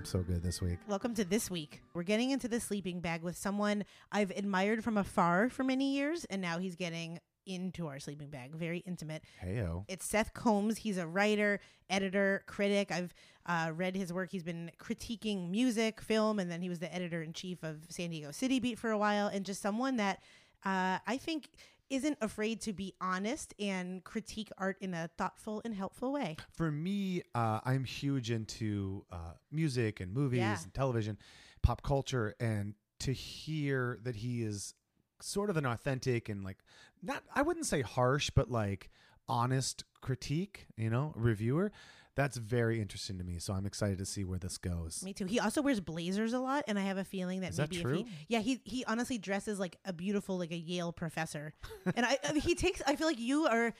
I'm so good this week. Welcome to this week. We're getting into the sleeping bag with someone I've admired from afar for many years, and now he's getting into our sleeping bag. Very intimate. Heyo. It's Seth Combs. He's a writer, editor, critic. I've uh, read his work. He's been critiquing music, film, and then he was the editor in chief of San Diego City Beat for a while, and just someone that uh, I think isn't afraid to be honest and critique art in a thoughtful and helpful way. For me, uh, I'm huge into uh, music and movies Yeah. and television, pop culture, and to hear that he is sort of an authentic and like not I wouldn't say harsh, but like honest critique, you know, reviewer. That's very interesting to me. So I'm excited to see where this goes. Me too. He also wears blazers a lot, and I have a feeling that Is that maybe true? if he, yeah, he he honestly dresses like a beautiful like a Yale professor, and I I mean, he takes. I feel like you are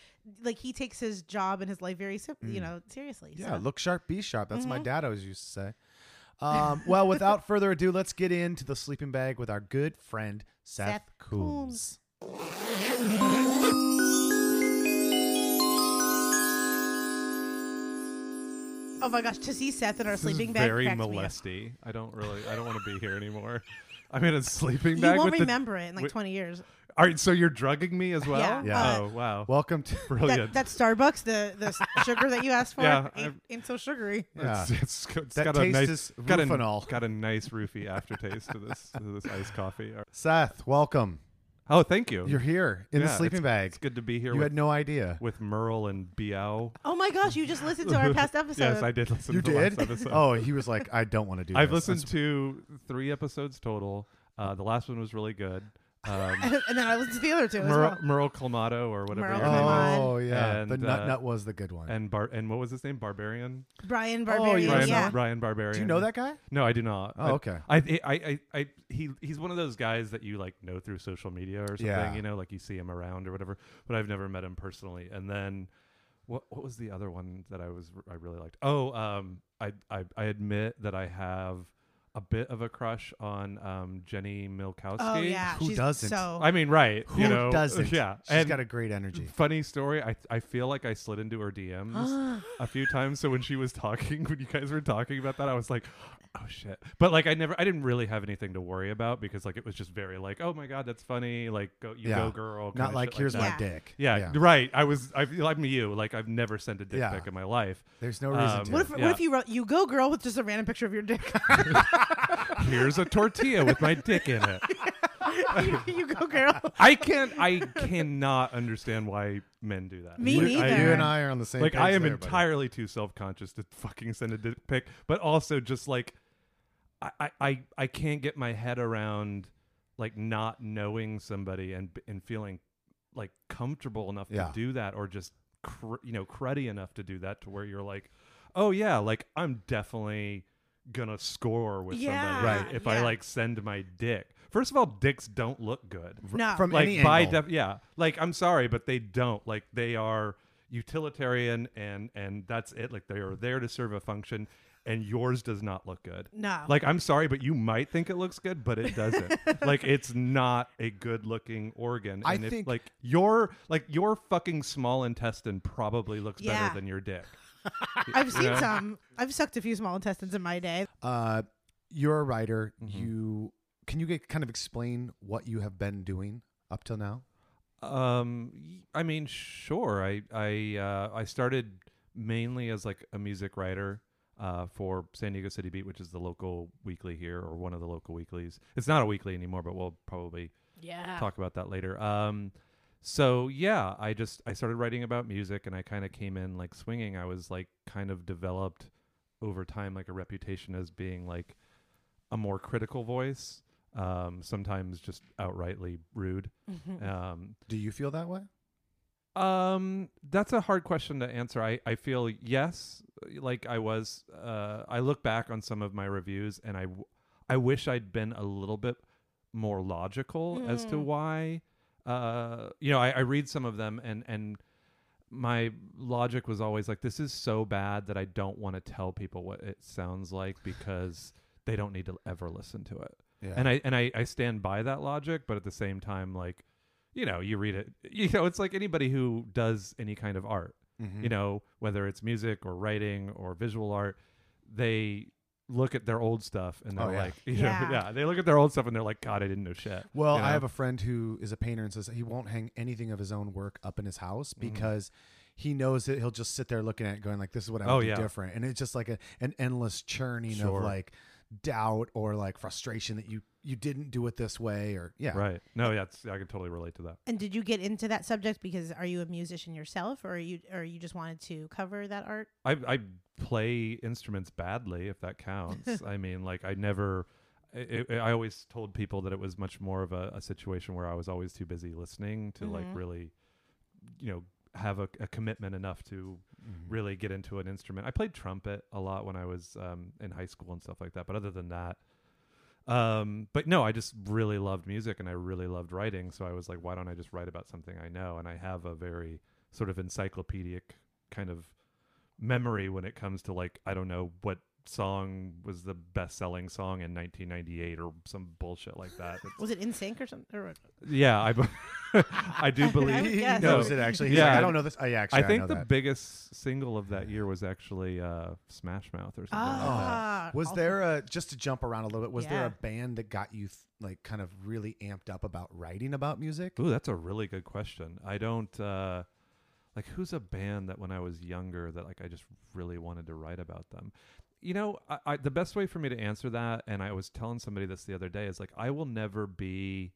like he takes his job and his life very sim- you Mm. know seriously. Yeah, so. look sharp, be sharp. That's what my dad always used to say. Um, well, without further ado, let's get into the sleeping bag with our good friend Seth, Seth Combs. Oh my gosh, to see Seth in our This sleeping is bag very cracks me up. molesty. I don't really. I don't want to be here anymore. I'm in a sleeping bag. You won't with the- remember it in like with- 20 years. All right, so you're drugging me as well? Yeah. Yeah. Oh wow. Welcome to brilliant. That, that Starbucks, the the sugar that you asked for, Yeah, ain't, ain't so sugary. Yeah. It's, it's, it's That got a taste nice, is got a, got a nice roofie aftertaste to this to this iced coffee. Seth, welcome. Oh, thank you. You're here in the Yeah, sleeping it's- bag. It's good to be here. You with, had no idea. with Merle and Bo. Oh my gosh, you just listened to our past episode. yes, I did listen You to the last did? episode. Oh, he was like, I don't want to do this. I've this. listened to three episodes total. Uh, the last one was really good. Um, and then I listened to the other two as Merle, well. Merle Clamato or whatever. Merle your name is. Oh yeah, And, the nut uh, nut was the good one. And Bar and what was his name? Barbarian. Brian Oh, Barbarian. Oh, Brian, yeah. Brian Barbarian. do you know that guy? No, I do not. Oh, okay. I, I, I, I, he, he's one of those guys that you like know through social media or something. Yeah. You know, like you see him around or whatever. But I've never met him personally. And then, what, what was the other one that I was I really liked? Oh, um, I, I, I admit that I have a bit of a crush on um Jenny Milkowski. Oh yeah, Who she's doesn't? So I mean, right? Who you know, doesn't? Yeah, she's and got a great energy. funny story. I I feel like I slid into her DMs a few times. So when she was talking, when you guys were talking about that, I was like, oh shit. But like I never, I didn't really have anything to worry about because like it was just very like, oh my god, that's funny. Like go, you Yeah. go girl. Not like here's that. my Yeah. dick. Yeah, right. I was, I feel I'm you. Like I've never sent a dick Yeah. pic in my life. There's no reason Um, to. what if Yeah. what if you wrote you go girl with just a random picture of your dick? Here's a tortilla with my dick in it. you, you go girl. I can't. I cannot understand why men do that. Me you, neither. you and I are on the same. like page I am there, buddy. entirely too self conscious to fucking send a dick pic, but also just like I, I- I I can't get my head around like not knowing somebody and and feeling like comfortable enough Yeah. to do that or just cr- you know cruddy enough to do that to where you're like oh yeah, like I'm definitely gonna score with Yeah, somebody Right. if I like send my dick. First of all, dicks don't look good. No. From like any by angle. def- yeah like i'm sorry but they don't like they are utilitarian and and that's it like they are there to serve a function and yours does not look good No. like i'm sorry but you might think it looks good but it doesn't like it's not a good looking organ I and if, think- like your like your fucking small intestine probably looks Yeah. better than your dick I've seen Yeah. some. I've sucked a few small intestines in my day. Uh, you're a writer. Mhm. You can you get, kind of explain what you have been doing up till now? Um, y- I mean, sure. I I uh, I started mainly as like a music writer uh, for San Diego City Beat, which is the local weekly here, or one of the local weeklies. It's not a weekly anymore, but we'll probably Yeah. talk about that later. Um, so yeah, I just I started writing about music, and I kind of came in like swinging. I was like kind of developed over time like a reputation as being like a more critical voice. Um, sometimes just outrightly rude. Um, Do you feel that way? um, that's a hard question to answer. I, I feel yes, like I was. Uh, I look back on some of my reviews, and I, w- I wish I'd been a little bit more logical as to Mm. why. Uh, you know, I, I read some of them, and and my logic was always like, this is so bad that I don't want to tell people what it sounds like because they don't need to ever listen to it Yeah. and I and I, I stand by that logic, but at the same time, like, you know, you read it, you know, it's like anybody who does any kind of art, Mhm. you know, whether it's music or writing or visual art, they look at their old stuff and they're Oh, yeah. like, you Yeah. know, yeah, they look at their old stuff and they're like, God, I didn't know shit. Well, you I have a friend who is a painter and says he won't hang anything of his own work up in his house Mm-hmm. because he knows that he'll just sit there looking at it going like this is what I Oh, would do yeah. different. And it's just like a, an endless churning Sure. of like doubt or like frustration that you you didn't do it this way or yeah. Right. No, yeah, it's, I can totally relate to that. And did you get into that subject because are you a musician yourself, or are you or you just wanted to cover that art? I I play instruments badly, if that counts. I mean, like I never. I I I always told people that it was much more of a, a situation where I was always too busy listening to like Mhm. really, you know, have a, a commitment enough to Mhm. really get into an instrument. I played trumpet a lot when I was um, in high school and stuff like that. But other than that, um, but no, I just really loved music and I really loved writing. So I was like, why don't I just write about something I know? And I have a very sort of encyclopedic kind of memory when it comes to like I don't know what song was the best selling song in 1998 or some bullshit like that. It's- Was it NSYNC or something? Or yeah, I I do believe would He knows it actually. He's Yeah. like, I don't know this. Oh, yeah, actually, I think know the that. biggest single of that year was actually uh, Smash Mouth or something like that. Ah, Was also- there a just to jump around a little bit? Was there a band that got you th- like kind of really amped up about writing about music? Ooh, that's a really good question. I don't uh like who's a band that when I was younger that like I just really wanted to write about them. You know, I, I the best way for me to answer that, and I was telling somebody this the other day, is like I will never be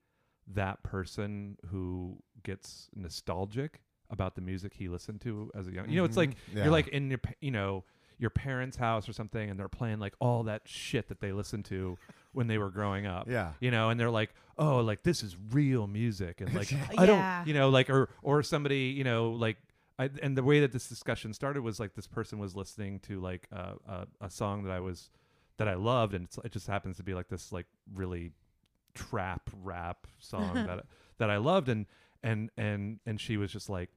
that person who gets nostalgic about the music he listened to as a young. You know, it's like Mhm. Yeah. you're like in your you know your parents' house or something, and they're playing like all that shit that they listened to when they were growing up Yeah. you know and they're like oh like this is real music and like Yeah. i Yeah. don't you know like or or somebody you know like I, and the way that this discussion started was like this person was listening to like uh, a a song that I was that I loved, and it's, it just happens to be like this like really trap rap song that that I loved, and and and and she was just like,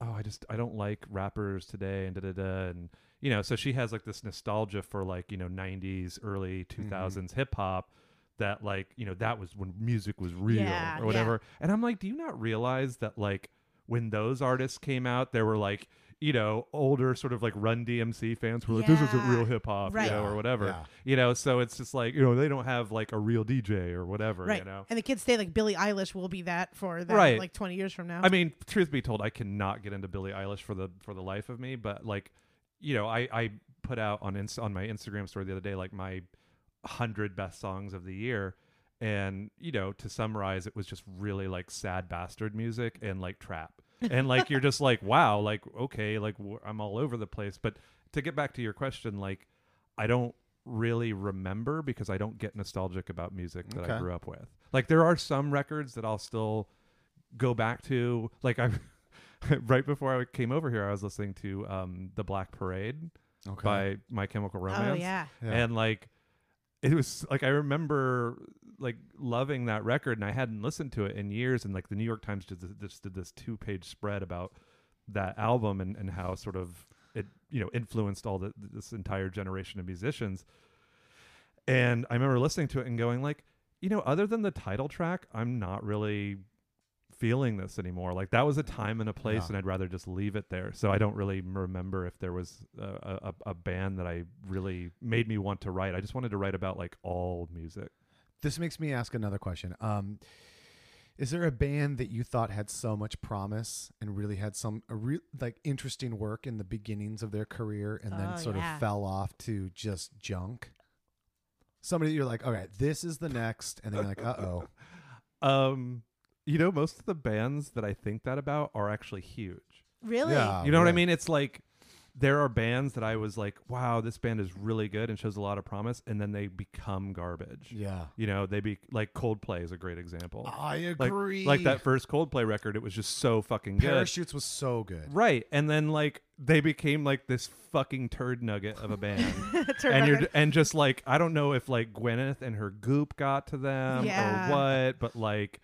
oh, I just I don't like rappers today, and da da da, and you know, so she has like this nostalgia for like you know '90s, early 2000s hip hop. That like you know that was when music was real Yeah, or whatever, and I'm like, do you not realize that like when those artists came out, there were like you know older sort of like Run DMC fans who were like, this isn't real hip hop, Right. you know, or whatever, Yeah. you know. So it's just like you know they don't have like a real DJ or whatever, right? you know. And the kids say like Billie Eilish will be that for them, Right. like twenty years from now. I mean, truth be told, I cannot get into Billie Eilish for the for the life of me. But like, you know, I I put out on Inst- on my Instagram story the other day like my hundred best songs of the year, and you know, to summarize, it was just really like sad bastard music and like trap, and like you're just like, wow, like okay, like w- I'm all over the place. But to get back to your question, like, I don't really remember because I don't get nostalgic about music that I Okay. grew up with. Like there are some records that I'll still go back to like I right before I came over here I was listening to um the Black Parade Okay. by My Chemical Romance. Oh yeah. Yeah. and like it was like I remember like loving that record, and I hadn't listened to it in years. And like the New York Times did this, just did this two page spread about that album and and how sort of it you know influenced all the this entire generation of musicians. And I remember listening to it and going like, you know, other than the title track, I'm not really feeling this anymore. Like that was a time and a place, Yeah. and I'd rather just leave it there. So I don't really remember if there was a, a, a band that I really made me want to write. I just wanted to write about like all music. This makes me ask another question. Um, is there a band that you thought had so much promise and really had some a re- like interesting work in the beginnings of their career and then Oh, sort yeah. of fell off to just junk? Somebody you're like, okay, this is the next, and then you're like, uh oh, Um, you know, most of the bands that I think that about are actually huge. Really? Yeah. you know what I mean? It's like there are bands that I was like, wow, this band is really good and shows a lot of promise, and then they become garbage. yeah, You know, they be like Coldplay is a great example. I like, agree. like that first Coldplay record, it was just so fucking good. Parachutes was so good. Right. And then like they became like this fucking turd nugget of a band. Turn and you're and just like I don't know if like Gwyneth and her goop got to them Yeah. or what, but like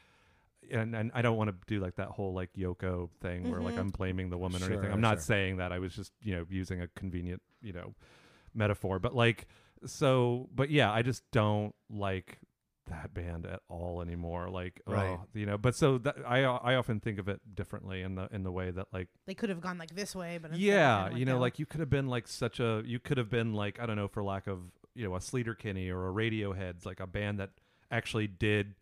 and, and I don't want to do like that whole like Yoko thing where like Mhm. I'm blaming the woman or Sure, anything. I'm not sure. saying that. I was just, you know, using a convenient, you know, metaphor. But like so but yeah, I just don't like that band at all anymore. Like Right. oh, you know, but so that I I often think of it differently in the in the way that like They could have gone like this way, but instead they yeah, kinda you know, down. like you could have been like such a you could have been like I don't know for lack of you know a Sleater Kinney or a Radiohead's like a band that actually did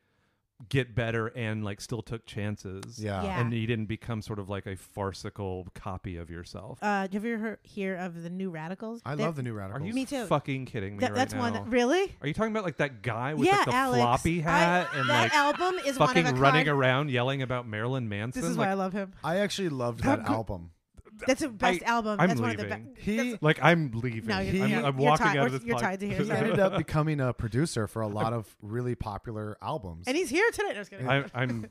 get better and like still took chances. Yeah. Yeah. And you didn't become sort of like a farcical copy of yourself. Uh, have you ever heard, hear of the New Radicals? I They're- love the new Are radicals. you Me too. fucking kidding me That, right that's now? one. Really? Are you talking about like that guy with yeah, like the Alex. floppy hat I, and that like album is one fucking of a running kind. around yelling about Marilyn Manson? This is like, why I love him. I actually loved that album. That's the best album. I'm that's one of the best. He like I'm leaving. No, you're, He- I'm, you're, I'm you're walking tied, out of we're- this You're tied to here. He ended up becoming a producer for a lot of really popular albums. and he's here today. No, just kidding. I, I'm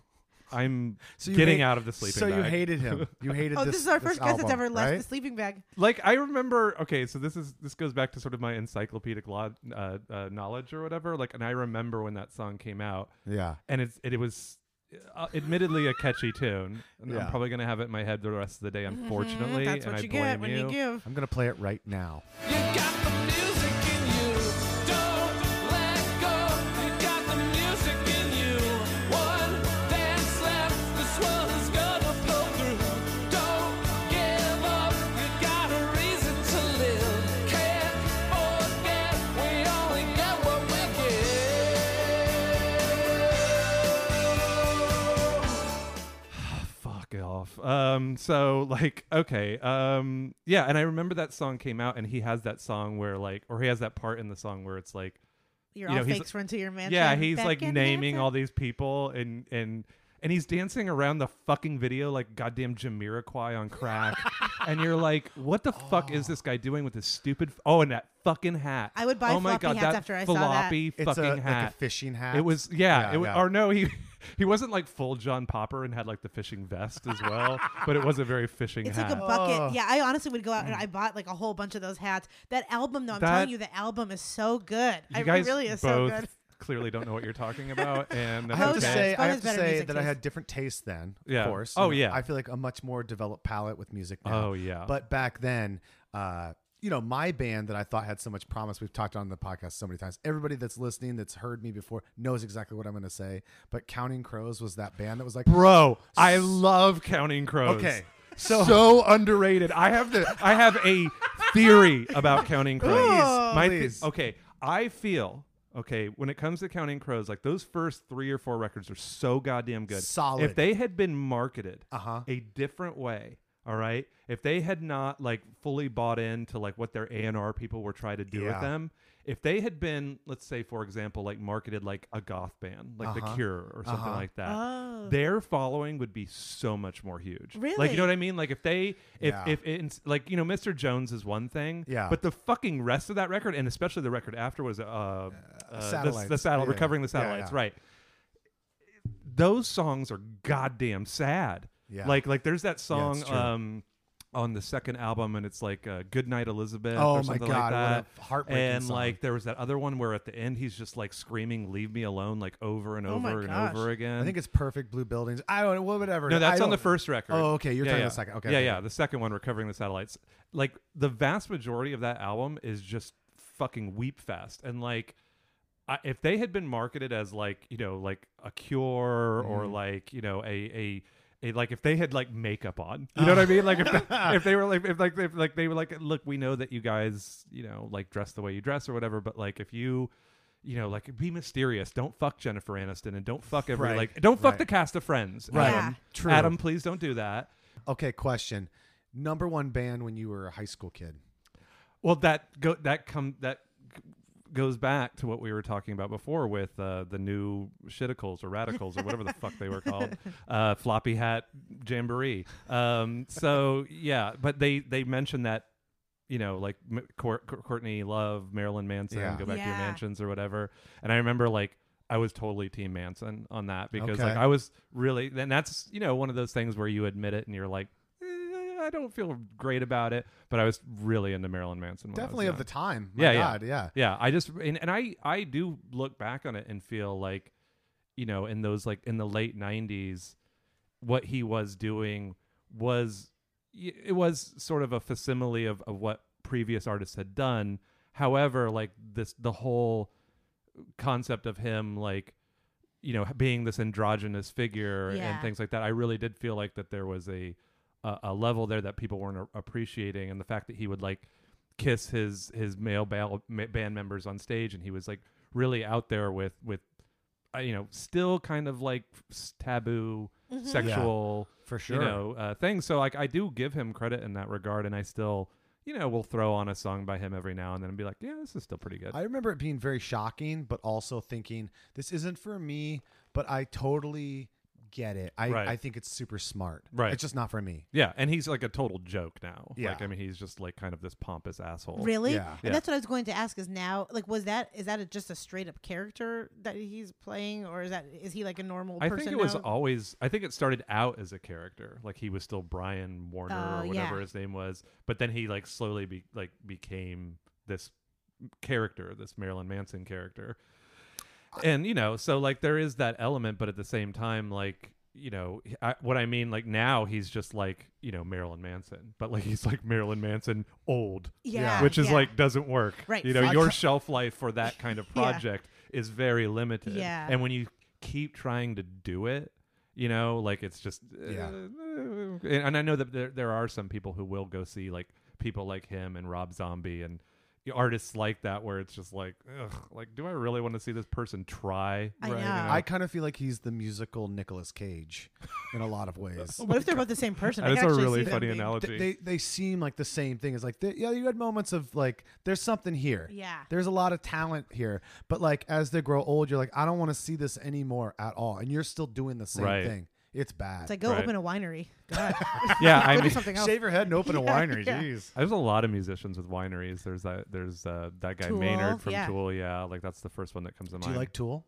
I'm So getting hate- out of the sleeping so you hated him. You hated oh, this. this, is our first guest that's ever left right? the sleeping bag. like I remember. Okay, so this is this goes back to sort of my encyclopedic lo- uh, uh, knowledge or whatever. Like, and I remember when that song came out, Yeah. and it's it, was. Uh, admittedly a catchy tune and Yeah. i'm probably going to have it in my head the rest of the day unfortunately Mhm, that's and what i you blame get when you give. I'm gonna play it right now. You got the music um so like okay um yeah and i remember that song came out and he has that song where like or he has that part in the song where it's like You're You all know, he's- fakes run to your mansion. yeah he's back like in naming Manhattan. all these people and and and he's dancing around the fucking video like goddamn Jamiroquai on crack and you're like what the fuck is this guy doing with his stupid f- oh and that fucking hat I would buy oh my floppy god hats that after I saw that. floppy It's fucking a, like hat a fishing hat. it was yeah, Yeah, it was, yeah. or no, he he wasn't like full John Popper and had like the fishing vest as well, but it was a very fishing It's hat. like a bucket. Oh. Yeah, I honestly would go out and I bought like a whole bunch of those hats. That album, though, I'm That- telling you, the album is so good. you I, guys it really is both so good. clearly don't know what you're talking about, and I that's have to okay. say, Both I has have to better say music that I taste. had different tastes then. Yeah. Of course. Oh, You know, yeah. I feel like a much more developed palate with music now. Oh yeah, But back then, uh, you know, my band that I thought had so much promise, we've talked on the podcast so many times. Everybody that's listening, that's heard me before, knows exactly what I'm going to say. But Counting Crows was that band that was like, bro, I love Counting Crows. Okay. So, so underrated. I have the I have a theory about Counting Crows. Please, My please. okay, I feel okay when it comes to Counting Crows, like those first three or four records are so goddamn good. Solid. If they had been marketed Uh-huh. a different way, all right. If they had not like fully bought into like what their A and R people were trying to do with them, if they had been, let's say, for example, like marketed like a goth band, like The Uh-huh. Cure or something Uh-huh. like that, Oh. their following would be so much more huge. Like Really? you know what I mean? Like if they if Yeah. if it's like you know Mr. Jones is one thing, Yeah. but the fucking rest of that record and especially the record after was uh, uh the, Satellites. the saddle Yeah, yeah. recovering the Yeah, satellites, yeah. right? Those songs are goddamn sad. Yeah. Like like there's that it's song true. um on the second album, and it's like uh, "Good Night Elizabeth" Oh or my something God, like what that. a heartbreaking and song. like there was that other one where at the end he's just like screaming "Leave me alone" like over and Oh my over and gosh. over again. I think it's perfect blue buildings. I don't know, whatever. no, I that's on the don't- first record. Oh, okay. You're talking the second. Okay. yeah, okay. yeah. The second one, recovering the satellites. Like the vast majority of that album is just fucking weep fest, and like. I, if they had been marketed as like you know like a cure or Mm-hmm. like you know a a a, like if they had like makeup on, you know what I mean? Like if they, if they were like if like if like they were like, look, we know that you guys you know like dress the way you dress or whatever, but like if you you know like be mysterious, don't fuck Jennifer Aniston and don't fuck every Right, like don't fuck right. the cast of Friends, Right. Um, Adam. True. Adam, please don't do that. Okay. Question. Number one band when you were a high school kid. Well, that go that come that g- goes back to what we were talking about before with uh, the new shiticles or radicals or whatever the fuck they were called, uh, floppy hat jamboree. Um, so yeah, but they they mentioned that you know like M- Cour- Cour- Courtney Love, Marilyn Manson, Yeah. go back to your mansions or whatever. And I remember like. I was totally team Manson on that because Okay. like I was really and that's you know one of those things where you admit it and you're like I don't feel great about it but I was really into Marilyn Manson when I was Definitely of the time. My Yeah, yeah. God, yeah. Yeah, I just and, and I I do look back on it and feel like, you know, in those like in the late '90s, what he was doing was it was sort of a facsimile of of what previous artists had done. However, like this the whole concept of him like you know being this androgynous figure and things like that i really did feel like that there was a a, a level there that people weren't a- appreciating and the fact that he would like kiss his his male ba- ma- band members on stage and he was like really out there with with uh, you know still kind of like s- taboo sexual For sure. you know uh, things so like i do give him credit in that regard and i still you know will throw on a song by him every now and then and be like yeah this is still pretty good I remember it being very shocking, but also thinking this isn't for me. But I totally get it. I, Right. I think it's super smart. Right. It's just not for me. Yeah, and he's like a total joke now. Yeah. Like I mean he's just like kind of this pompous asshole. Really? Yeah. And Yeah. that's what I was going to ask. Is now like was that is that a, just a straight up character that he's playing, or is that is he like a normal person? I person? think it was now? always I think it started out as a character. Like he was still Brian Warner Oh, or whatever yeah. his name was, but then he like slowly be like became this character, this Marilyn Manson character. And you know, so like there is that element, but at the same time like you know I, what I mean. Like now he's just like you know Marilyn Manson, but like he's like Marilyn Manson old, yeah, which is yeah. like doesn't work. Right. You know, I your shelf life for that kind of Yeah. project is very limited. Yeah. And when you keep trying to do it, you know, like it's just Yeah. uh, and, and I know that there there are some people who will go see like people like him and Rob Zombie and artists like that where it's just like ugh, like do I really want to see this person try? I right, you know. I kind of feel like he's the musical Nicolas Cage in a lot of ways. What if they're both the same person? I That's can a really see them funny being- analogy. Th- they they seem like the same thing. It's like they, yeah, you had moments of like there's something here. Yeah. There's a lot of talent here, but like as they grow old, you're like I don't want to see this anymore at all, and you're still doing the same Right. thing. It's bad. It's like go Right. open a winery. God. yeah, I Go do mean something else. shave your head and open a Yeah, winery. yeah. Jeez. There's a lot of musicians with wineries. There's that. There's uh, that guy Tool, Maynard from yeah. Tool. Yeah, like that's the first one that comes to mind. Do mind. you like Tool?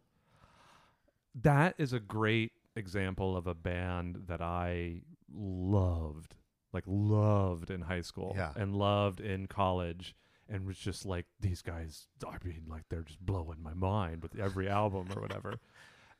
that is a great example of a band that I loved, like loved in high school Yeah. and loved in college, and was just like these guys. I mean, like they're just blowing my mind with every album or whatever.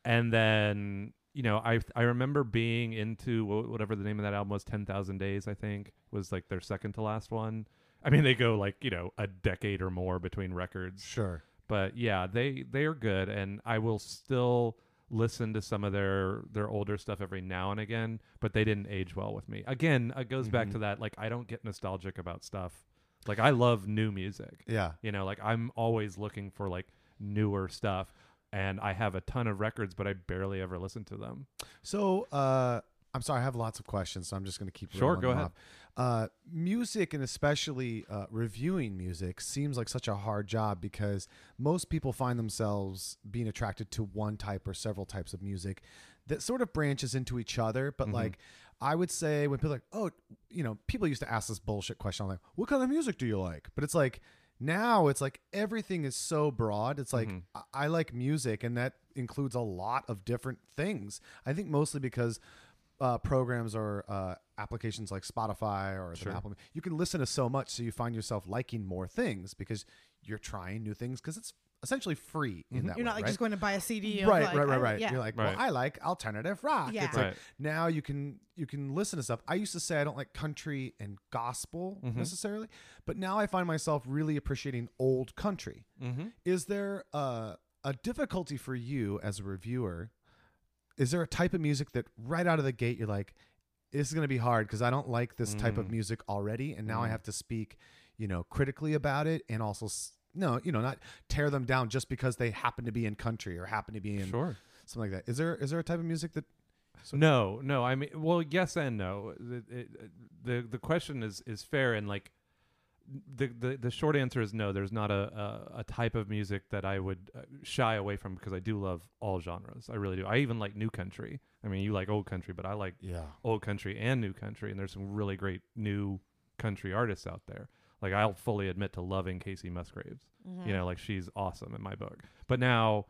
And then you know, I I remember being into whatever the name of that album was, Ten Thousand Days. I think was like their second to last one. I mean, they go like you know a decade or more between records Sure. but yeah, they they are good, and I will still listen to some of their their older stuff every now and again. But they didn't age well with me. Again, it goes back Mhm. to that like I don't get nostalgic about stuff. Like I love new music. Yeah. You know, like I'm always looking for like newer stuff, and I have a ton of records, but I barely ever listen to them. So, uh, I'm sorry, I have lots of questions, so I'm just going to keep Sure, go ahead. off. Uh, music and especially uh, reviewing music seems like such a hard job because most people find themselves being attracted to one type or several types of music that sort of branches into each other. But Mhm. like, I would say when people are like, oh, you know, people used to ask this bullshit question. I'm like, what kind of music do you like? But it's like now it's like everything is so broad. It's like Mhm. I, I like music, and that includes a lot of different things. I think mostly because uh, programs or uh, applications like Spotify or the Sure. Apple, you can listen to so much, so you find yourself liking more things because you're trying new things because it's essentially free in that You're way, not like right? just going to buy a CD. of, right, like, right, right, right. Yeah. You're like, Right. well, I like alternative rock. Yeah. It's like now you can you can listen to stuff. I used to say I don't like country and gospel Mhm. necessarily, but now I find myself really appreciating old country. Mm-hmm. Is there a a difficulty for you as a reviewer? Is there a type of music that right out of the gate you're like, this is going to be hard because I don't like this type of Mm. music already, and now I Mm. have to speak, you know, critically about it, and also. s- No, you know, not tear them down just because they happen to be in country or happen to be in Sure. something like that. Is there is there a type of music that No, no. I mean, well, yes and no. The it, the the question is is fair and like the the the short answer is no. There's not a a, a type of music that I would uh, shy away from because I do love all genres. I really do. I even like new country. I mean, you like old country, but I like yeah old country and new country, and there's some really great new country artists out there. Like I'll fully admit to loving Kacey Musgraves. Mhm. You know, like she's awesome in my book. But now,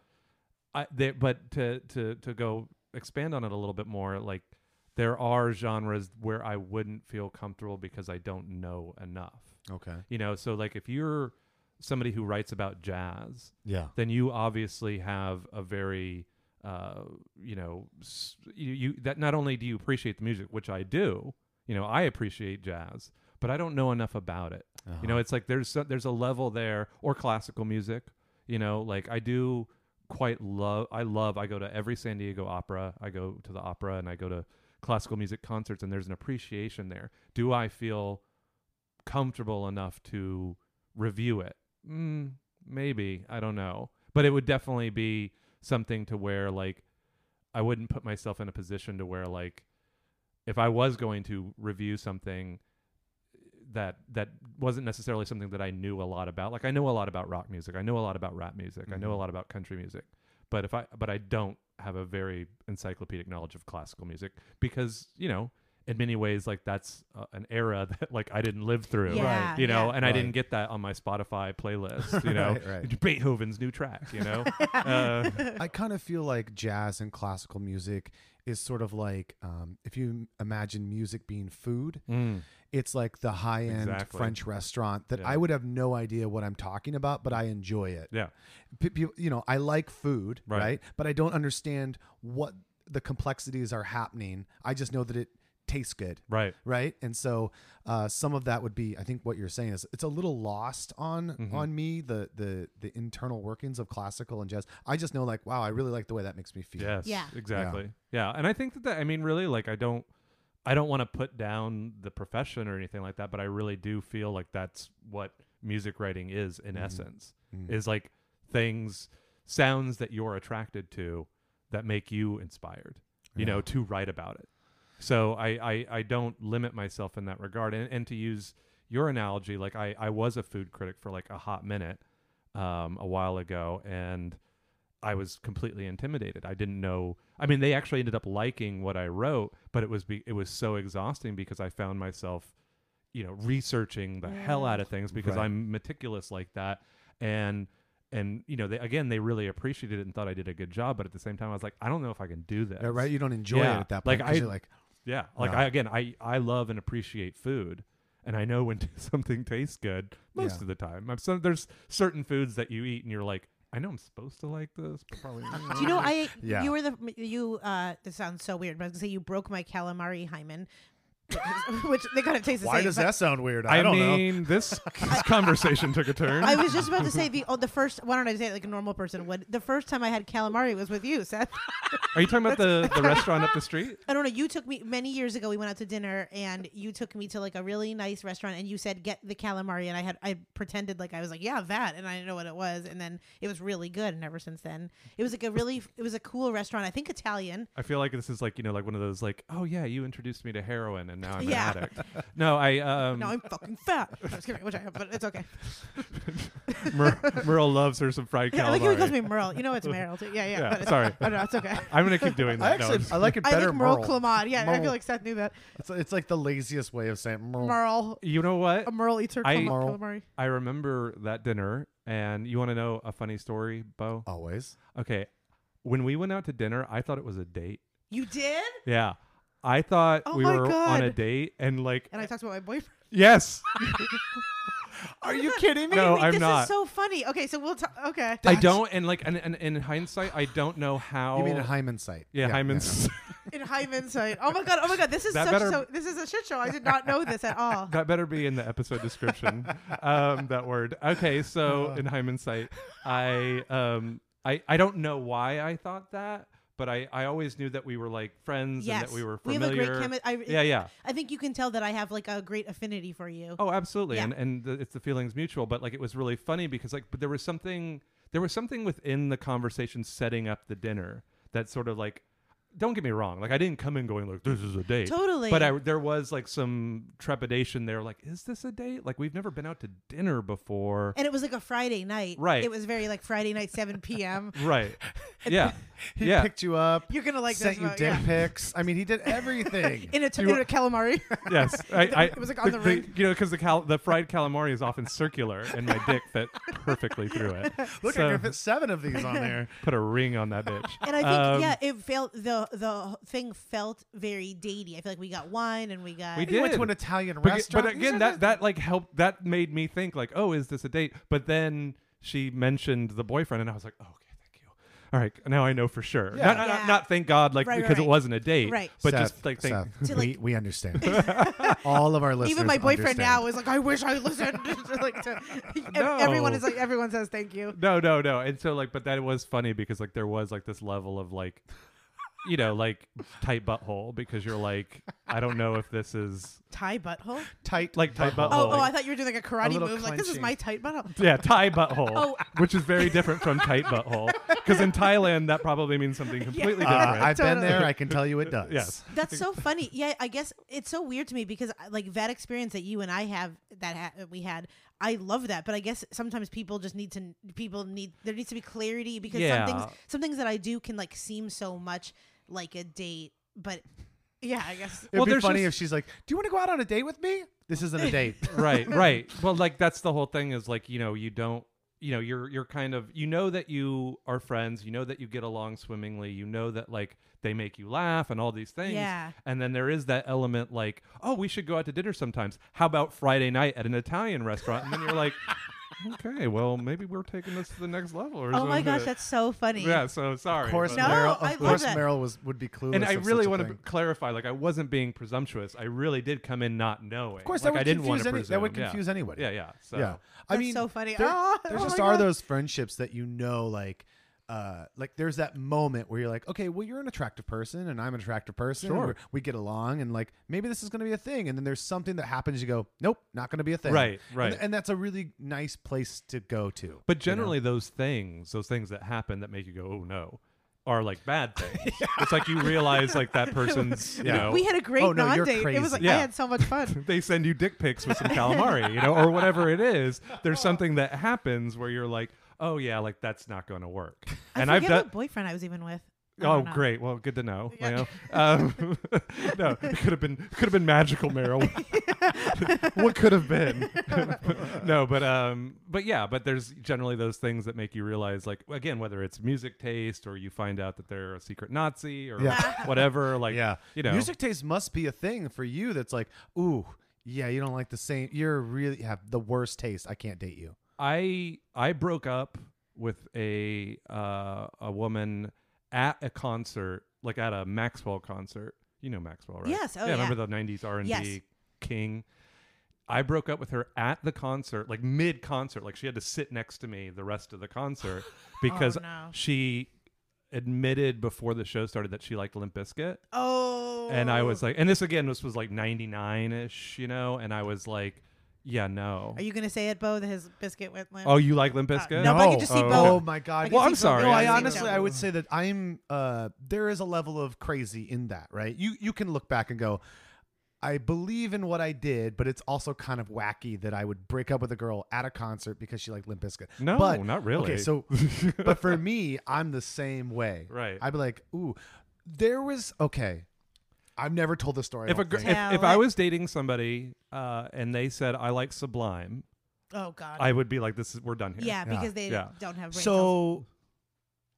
I there, but to to to go expand on it a little bit more, like there are genres where I wouldn't feel comfortable because I don't know enough. okay You know, so like if you're somebody who writes about jazz, yeah then you obviously have a very uh, you know you, you that not only do you appreciate the music which i do you know i appreciate jazz but i don't know enough about it you know it's like there's there's a level there or classical music you know like i do quite love i love i go to every san diego opera. I go to the opera and i go to classical music concerts and there's an appreciation there. Do i feel comfortable enough to review it? Mm, maybe. I don't know. But it would definitely be something to where like i wouldn't put myself in a position to where like if i was going to review something that that wasn't necessarily something that I knew a lot about. Like I know a lot about rock music. I know a lot about rap music. I know a Mhm. lot about country music. But if I but I don't have a very encyclopedic knowledge of classical music because, you know, in many ways like that's uh, an era that like I didn't live through. Yeah, You know, yeah. and I didn't get that on my Spotify playlist, you know. Right, right. Beethoven's new track, you know. uh, I kind of feel like jazz and classical music is sort of like um, if you imagine music being food, mm, it's like the high end Exactly. French restaurant that Yeah. I would have no idea what I'm talking about, but I enjoy it. yeah. P- people, you know, I like food, Right. right. But I don't understand what the complexities are happening. I just know that it tastes good. Right. Right. And so uh, some of that would be, I think what you're saying is it's a little lost on Mhm. on me, the the the internal workings of classical and jazz. I just know like, wow, I really like the way that makes me feel. Yes. Yeah. Exactly. Yeah. And I think that, that I mean, really, like, I don't, I don't want to put down the profession or anything like that, but I really do feel like that's what music writing is in Mhm. essence. Mm. Is like things, sounds that you're attracted to that make you inspired. You know, to write about it. So I, I, I don't limit myself in that regard. And, and to use your analogy, like I, I was a food critic for like a hot minute um, a while ago, and I was completely intimidated. I didn't know. I mean, they actually ended up liking what I wrote, but it was be, it was so exhausting because I found myself, you know, researching the hell out of things because Right. I'm meticulous like that, and and you know, they again they really appreciated it and thought I did a good job, but at the same time I was like, I don't know if I can do this. Yeah, right. You don't enjoy Yeah. it at that Like, I- you're like, Yeah, like Yeah. I again, I I love and appreciate food, and I know when something tastes good most Yeah. of the time. I'm so there's certain foods that you eat and you're like, I know I'm supposed to like this, but probably. Do you know I Yeah. you were the you uh this sounds so weird, but I was gonna say you broke my calamari hymen. which they kind of taste the same. why same. does but that sound weird? I, don't know. mean, this, this conversation took a turn. I was just about to say the oh, the first. Why don't I say it like a normal person would? The first time I had calamari was with you, Seth. Are you talking about the, the restaurant up the street? I don't know. You took me many years ago. We went out to dinner, and you took me to like a really nice restaurant, and you said get the calamari, and I had I pretended like I was like yeah that, and I didn't know what it was, and then it was really good, and ever since then it was like a really it was a cool restaurant. I think Italian. I feel like this is like you know like one of those like oh yeah you introduced me to heroin and now I'm Yeah. an addict. No, I um No, I'm fucking fat. I was kidding, which I am, but it's okay. Mer- Merle loves her some fried Yeah, I like how he calls calamari. me Merle. You know it's Merle too. Yeah, yeah. Yeah, but it's, sorry. I know it's okay. I'm gonna keep doing that. No, actually I'm- I like it I like Merle Merle. Clamad. Yeah, I feel like Seth knew that. It's, it's like the laziest way of saying Merle. Merle. you know what? A Merle eats her I- clam- Merle. calamari. I remember that dinner, and you want to know a funny story, Bo? Always. Okay, when we went out to dinner, I thought it was a date. You did? Yeah, I thought Oh we my were on a date and like And I talked about my boyfriend. yes. Are you kidding me? No, Wait, I'm this not. is so funny. Okay, so we'll talk. Okay. I don't and like and, and in hindsight I don't know how You mean in Hyman site? Yeah, Hyman's In Hyman's site. Oh my god. Oh my god. This is That such better- so. This is a shit show. I did not know this at all. that better be in the episode description. um, that word. Okay, so Uh. in Hyman's site, I um I I don't know why I thought that, but I I always knew that we were like friends yes. and that we were We familiar. have a great chemistry. yeah, yeah. I think you can tell that I have like a great affinity for you. Oh, absolutely. Yeah. And and the, it's the feelings mutual, but like it was really funny because like but there was something there was something within the conversation setting up the dinner that sort of like don't get me wrong, like I didn't come in going like this is a date. Totally. But I, there was like some trepidation there like is this a date? Like we've never been out to dinner before. and it was like a Friday night. Right. It was very like Friday night, 7 p.m. Right. Yeah. He yeah. picked you up. You're gonna like sent this. you one, dick yeah. pics. I mean, he did everything. In a, t- You in a calamari. yes. I, I, It was, like, on the ring. You know, because the cal- the fried calamari is often circular, and my dick fit perfectly through it. Look, So- I can fit seven of these on there. Put a ring on that bitch. And I think Um, yeah, it felt the the thing felt very datey. I feel like we got wine and we got We You went did. to an Italian But, restaurant. but These again, are that the- that like helped. That made me think like, oh, is this a date? But then she mentioned the boyfriend, and I was like, oh, okay, thank you. All right, now I know for sure. Yeah. Not, not, Yeah. not thank God, like Right, right, because right. it wasn't a date, Right. But Seth, just like think, Seth, To, we, like- we understand. All of our listeners. even my boyfriend understand. now is like, I wish I listened. like to, No. Everyone is like, everyone says thank you. No, no, no. And so like, but that was funny because like there was like this level of like, you know, like tight butthole because you're like, I don't know if this is Tie butthole. tight, Like tight butthole. Oh, Like- oh, I thought you were doing like a karate little move. Like this is clenching. my tight butthole. yeah tie butthole, Oh. which is very different from tight butthole because in Thailand that probably means something completely Uh, different. I've been Totally. there. I can tell you it does. yes. That's so funny. Yeah, I guess it's so weird to me because uh, like that experience that you and I have that ha- that we had. I love that, but I guess sometimes people just need to people need there needs to be clarity because Yeah. some things some things that I do can like seem so much like a date, but yeah, I guess It'd Well, be there's funny just- if she's like, "Do you want to go out on a date with me?" This isn't a date. right right well like that's the whole thing is like you know you don't you know you're you're kind of you know that you are friends you know that you get along swimmingly you know that like they make you laugh and all these things Yeah. and then there is that element like oh we should go out to dinner sometimes how about friday night at an italian restaurant and then you're like okay well maybe we're taking this to the next level or Oh my something. gosh, that's so funny. yeah so sorry Of course, but- No, Meryl. Of love course. Meryl was would be clueless. and I really want to thing. clarify, like I wasn't being presumptuous. I really did come in not knowing. Of course, like, that would I didn't want confuse to any, presume. that would yeah. confuse anybody. Yeah, yeah. So yeah. I That's mean, so funny. There, oh, there oh just my are God. those friendships that you know, like, uh, like there's that moment where you're like, okay, well, you're an attractive person, and I'm an attractive person. Sure. we're- get along, and like maybe this is going to be a thing. And then there's something that happens. You go, nope, not going to be a thing. Right, And- right. And, that's a really nice place to go to. But you know? generally, those things, those things that happen that make you go, "Oh no," are like bad things. It's like you realize like that person's, you know, We had a great Oh, no, non-date. It was like crazy. I had so much fun. they send you dick pics with some calamari, you know, or whatever it is. There's something that happens where you're like, "Oh yeah, like that's not going to work." I and I've done. what boyfriend I was even with. I Oh, don't know. great! Well, good to know. Yeah. You know, um, no, it could have been could have been magical, Meryl. what could have been? no, but um, but yeah, but there's generally those things that make you realize, like again, whether it's music taste or you find out that they're a secret Nazi or Yeah. whatever. Like, yeah, you know, music taste must be a thing for you. That's like, ooh, yeah, you don't like the same. You're really have the worst taste. I can't date you. I I broke up with a uh, a woman at a concert, like at a Maxwell concert. You know Maxwell, right? Yes. Oh, yeah. yeah. Remember the '90s R and Yes. B king? I broke up with her at the concert, like mid concert. Like she had to sit next to me the rest of the concert because Oh, no. she admitted before the show started that she liked Limp Bizkit. Oh. And I was like, and this again, this was like '99 ish, you know, and I was like, yeah, no. Are you gonna say it, Bo? That his biscuit went limp. Oh, you like Limp Bizkit? no, but I can just see Oh. both. Oh my god. I can Well, see I'm both. sorry. No, I I see honestly. I would say that I'm. Uh, there is a level of crazy in that, right? You you can look back and go, I believe in what I did, but it's also kind of wacky that I would break up with a girl at a concert because she liked Limp Bizkit. No, but, not really. Okay, so, but for me, I'm the same way. Right. I'd be like, ooh, there was okay. I've never told the story. If a don't gr- if, Tell if I it. was dating somebody uh, and they said I like Sublime, Oh God. I would be like, "This is we're done here." yeah, Yeah. because they Yeah. don't have brain cells. so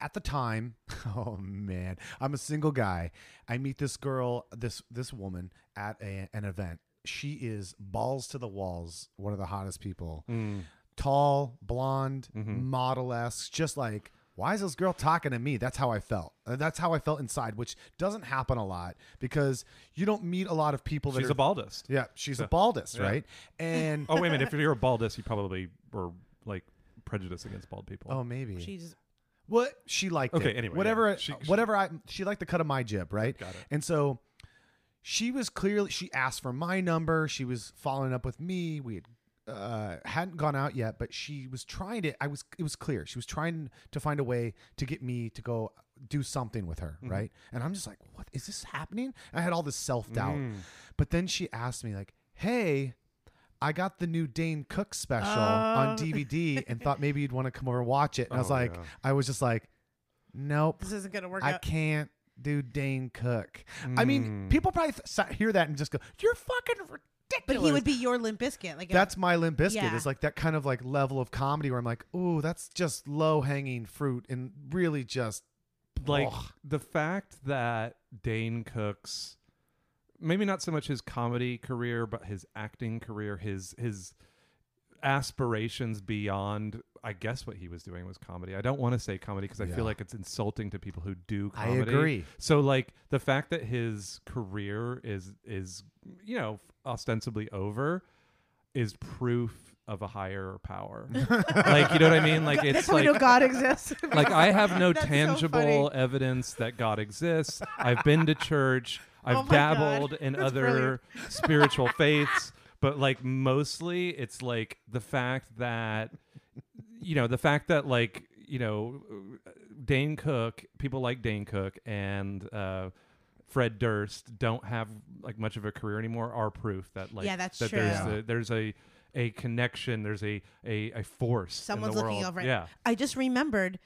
at the time, oh man, I'm a single guy. I meet this girl, this this woman at a, an event. She is balls to the walls, one of the hottest people. Mm. Tall, blonde, Mm-hmm. model esque, just like. Why is this girl talking to me? That's how I felt. Uh, That's how I felt inside, which doesn't happen a lot because you don't meet a lot of people that She's are a baldist. yeah, she's a baldist, Yeah. right? And Oh wait a minute. If you're a baldist, you probably were like prejudiced against bald people. oh, maybe She's what she liked. Okay, it. anyway, whatever, yeah. She- she- whatever. I she liked the cut of my jib, right? Got it. And so she was clearly she asked for my number. She was following up with me. We had uh, hadn't gone out yet, but she was trying to. I was. It was clear she was trying to find a way to get me to go do something with her, Mm-hmm. right? And I'm just like, what is this happening? And I had all this self doubt. Mm. But then she asked me like, "Hey, I got the new Dane Cook special Oh. on DVD and thought maybe you'd want to come over and watch it." And I was Oh, like, yeah. I was just like, "Nope, this isn't gonna work I out. can't do Dane Cook." I mean, Mm. people probably th- hear that and just go, "You're fucking ridiculous." But he would be your Limp Bizkit. Like That's my Limp Bizkit. Yeah. It's like that kind of like level of comedy where I'm like, "Ooh, that's just low hanging fruit," and really just like Ugh. the fact that Dane Cook's maybe not so much his comedy career, but his acting career, his his aspirations beyond I guess what he was doing was comedy. I don't want to say comedy because I Yeah. feel like it's insulting to people who do I comedy. agree. So like the fact that his career is is you know ostensibly over is proof of a higher power. like you know what I mean? Like it's That's like we know God exists. like I have no That's so tangible funny. evidence that God exists. I've been to church. Oh I've Oh my dabbled God. in That's other brilliant. spiritual faiths, but like mostly it's like the fact that you know, the fact that like, you know, Dane Cook, people like Dane Cook and uh Fred Durst don't have like much of a career anymore are proof that like Yeah, that's that true. there's Yeah. a, there's a a connection, there's a a, a force. in Someone's the looking world. over it. Yeah. I just remembered.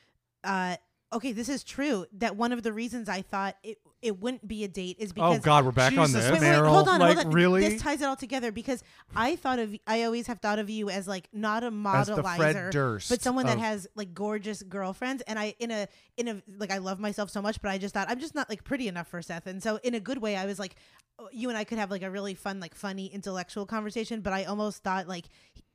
Uh, okay, this is true. That one of the reasons I thought it it wouldn't be a date is oh, because Oh God, we're back on this. Wait, wait, Meryl, hold on, like, hold on. really? This ties it all together because I thought of I always have thought of you as like not a modelizer, but someone that has like gorgeous girlfriends. And I in a in a like I love myself so much, but I just thought I'm just not like pretty enough for Seth. And so in a good way, I was like, oh, you and I could have like a really fun, like funny intellectual conversation. But I almost thought like.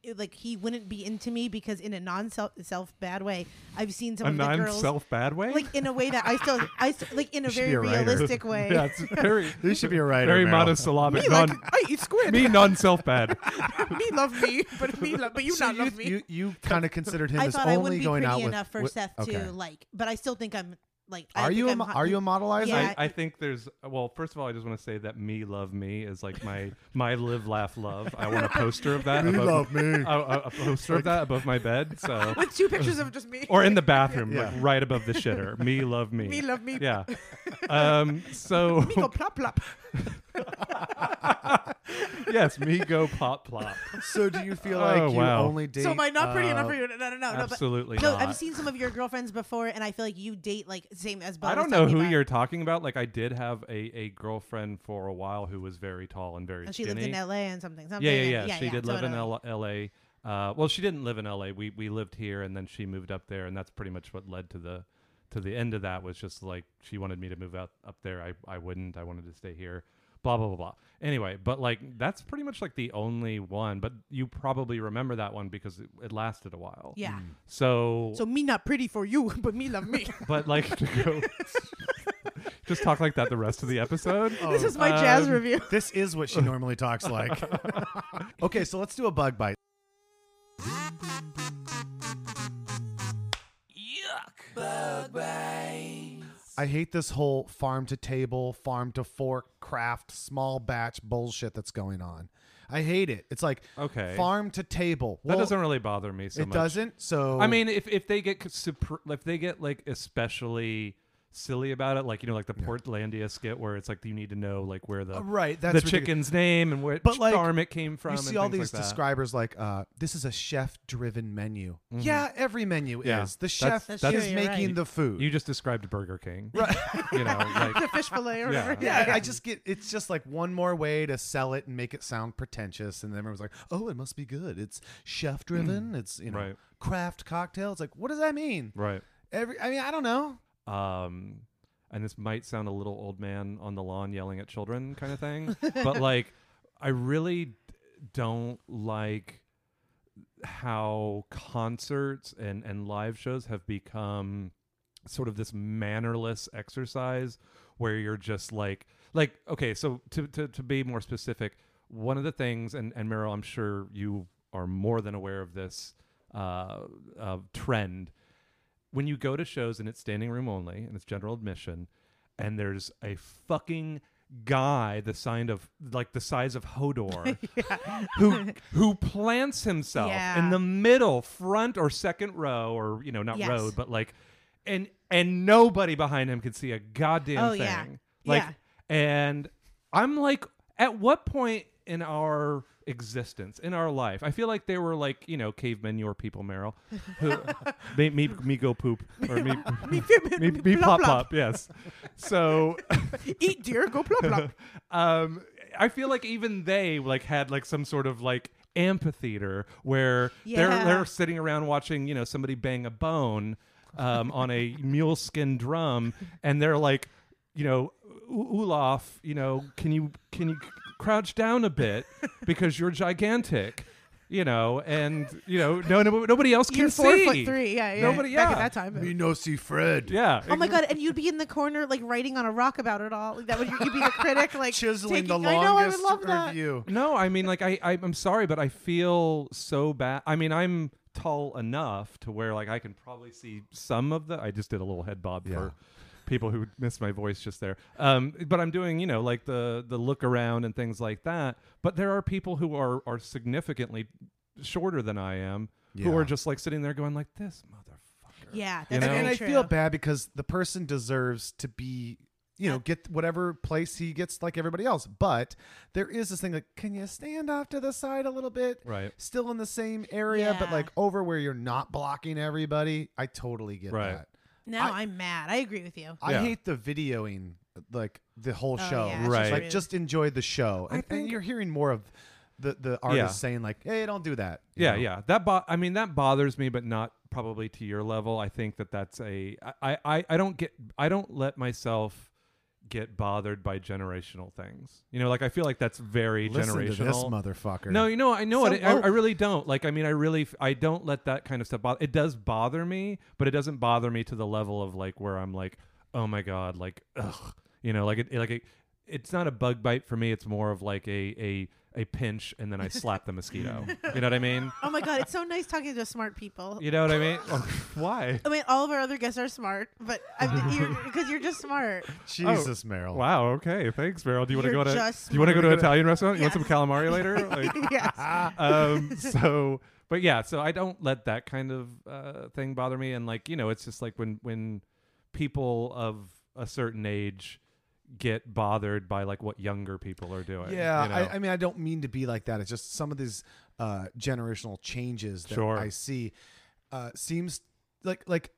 He- Like he wouldn't be into me because in a non self self bad way, I've seen some a of the girls non-self bad way. like in a way that I still I still, like in a very a realistic way. yeah, it's very You should be a writer. very Meryl. monosyllabic. Me non, like I eat squid. me non-self bad. me love me, but me love, but you So not you, love me. you you kind of considered him I as thought I wouldn't be going pretty out with. enough for with- Seth okay. to like, but I still think I'm like. I Are you a I'm mo- are you a modelizer? Yeah. I, I think there's well. First of all, I just want to say that "Me Love Me" is like my my live, laugh, love. I want a poster of that. Me above, love me. A, a, a poster of that above my bed. So with two pictures of just me? or in the bathroom, Yeah. like right above the shitter. Me love me. me love me. Yeah. Um. So Me go plop plop. yes, me go pop plop. So do you feel Oh, like you wow. only date? So am I not pretty enough uh, for you? No, no, no, no. but- Absolutely No. I've seen some of your girlfriends before, and I feel like you date like same as. Bo I was don't know talking who about. you're talking about. Like, I did have a, a girlfriend for a while who was very tall and very And she skinny. lived in L.A. and something. something yeah, yeah, and- yeah, She did so live in whatever. L- L.A. Uh, well, she didn't live in L.A. We we lived here, and then she moved up there, and that's pretty much what led to the to the end of that. Was just like she wanted me to move out up there. I I wouldn't. I wanted to stay here. Blah blah blah blah. Anyway, but like that's pretty much like the only one. But you probably remember that one because it, it lasted a while. Yeah. So So me not pretty for you, but me love me. but like to go. Just talk like that the rest of the episode. this is my jazz Um, review. This is what she normally talks like. okay, so let's do a bug bite. I hate this whole farm to table, farm to fork, craft, small batch bullshit that's going on. I hate it. It's like Okay. farm to table. That doesn't really bother me so it much. doesn't. So I mean, if if they get c- super, if they get like especially silly about it, like you know, like the Portlandia skit where it's like you need to know like where the Uh, right, the that's ridiculous. chicken's name and where But, like, farm it came from. You and see all these like that. describers like, uh, this is a chef driven menu. Yeah, every menu Mm-hmm. Yeah. is. The chef That's is true, making right. the food. You just described Burger King, right? you know, like the fish fillet or Yeah. whatever. yeah, I just get it's just like one more way to sell it and make it sound pretentious, and then everyone's like, "Oh, it must be good. It's chef driven. It's you know Right. craft cocktail." It's like, what does that mean? right. Every, I mean, I don't know. Um and this might sound a little old man on the lawn yelling at children kind of thing but like i really d- don't like how concerts and and live shows have become sort of this mannerless exercise where you're just like like okay so to to, to be more specific one of the things and and meryl i'm sure you are more than aware of this uh, uh trend when you go to shows and it's standing room only and it's general admission and there's a fucking guy the size of like the size of Hodor who who plants himself Yeah. in the middle front or second row or you know not Yes. road but like and and nobody behind him could see a goddamn Oh, thing yeah. like and I'm like at what point in our existence in our life. I feel like they were like you know cavemen your people meryl who me, me me go poop or me me, me, me plop, plop yes. So Eat deer, go plop plop. um i feel like even they like had like some sort of like amphitheater where they're they're sitting around watching you know somebody bang a bone um, on a mule skin drum and they're like you know "U- Olaf you know can you can you crouch down a bit because you're gigantic you know and you know no, no nobody else can You're four see foot three. Yeah, yeah. Nobody- Back at that time. We no see Fred. yeah Oh my god! And you'd be in the corner, like writing on a rock about it all. Like, that would you'd be the critic, like Chiseling taking, the I know, I would longest love that. review. No, I mean, like, I, I, I'm sorry, but I feel so bad. I mean, I'm tall enough to where, like, I can probably see some of the. I just did a little head bob Yeah. for people who missed my voice just there. Um, but I'm doing, you know, like the the look around and things like that. But there are people who are are significantly shorter than I am who are just like sitting there going like this motherfucker. Yeah, You that's know? and, and I true. feel bad because the person deserves to be, you know, get whatever place he gets like everybody else. But there is this thing like, can you stand off to the side a little bit? Right. Still in the same area, but like over where you're not blocking everybody. I totally get Right. that. Now I- I'm mad. I agree with you. I Yeah. hate the videoing, like the whole Oh, show. yeah, it's Right. Like rude. just enjoy the show, I and, and think- you're hearing more of the the artist Yeah. saying like, "Hey, don't do that." you Yeah, know? yeah. That bo- I mean that bothers me, but not probably to your level. I think that that's a I, I I don't get I don't let myself get bothered by generational things. You know, like I feel like that's very Listen generational. to this motherfucker. no, you know, I know So it. I, I oh. really don't. Like, I mean, I really, f- I don't let that kind of stuff bother. It does bother me, but it doesn't bother me to the level of like where I'm like, oh my god, like, ugh, you know, like it, like it, it's not a bug bite for me. It's more of like a a a pinch, and then I slap the mosquito. You know what I mean? Oh my god, it's so nice talking to smart people. You know what I mean? Why? I mean, all of our other guests are smart, but because you're, just smart. Jesus, Meryl. Wow. Okay. Thanks, Meryl. Do you want to go to? just Do you want to go to an. Italian restaurant? You want some calamari later? Like, yes. um. So, but yeah. So I don't let that kind of uh, thing bother me, and like you know, it's just like when when people of a certain age get bothered by like what younger people are doing. Yeah, you know? I, I mean, I don't mean to be like that. It's just some of these uh, generational changes that Sure. I see uh, seems like like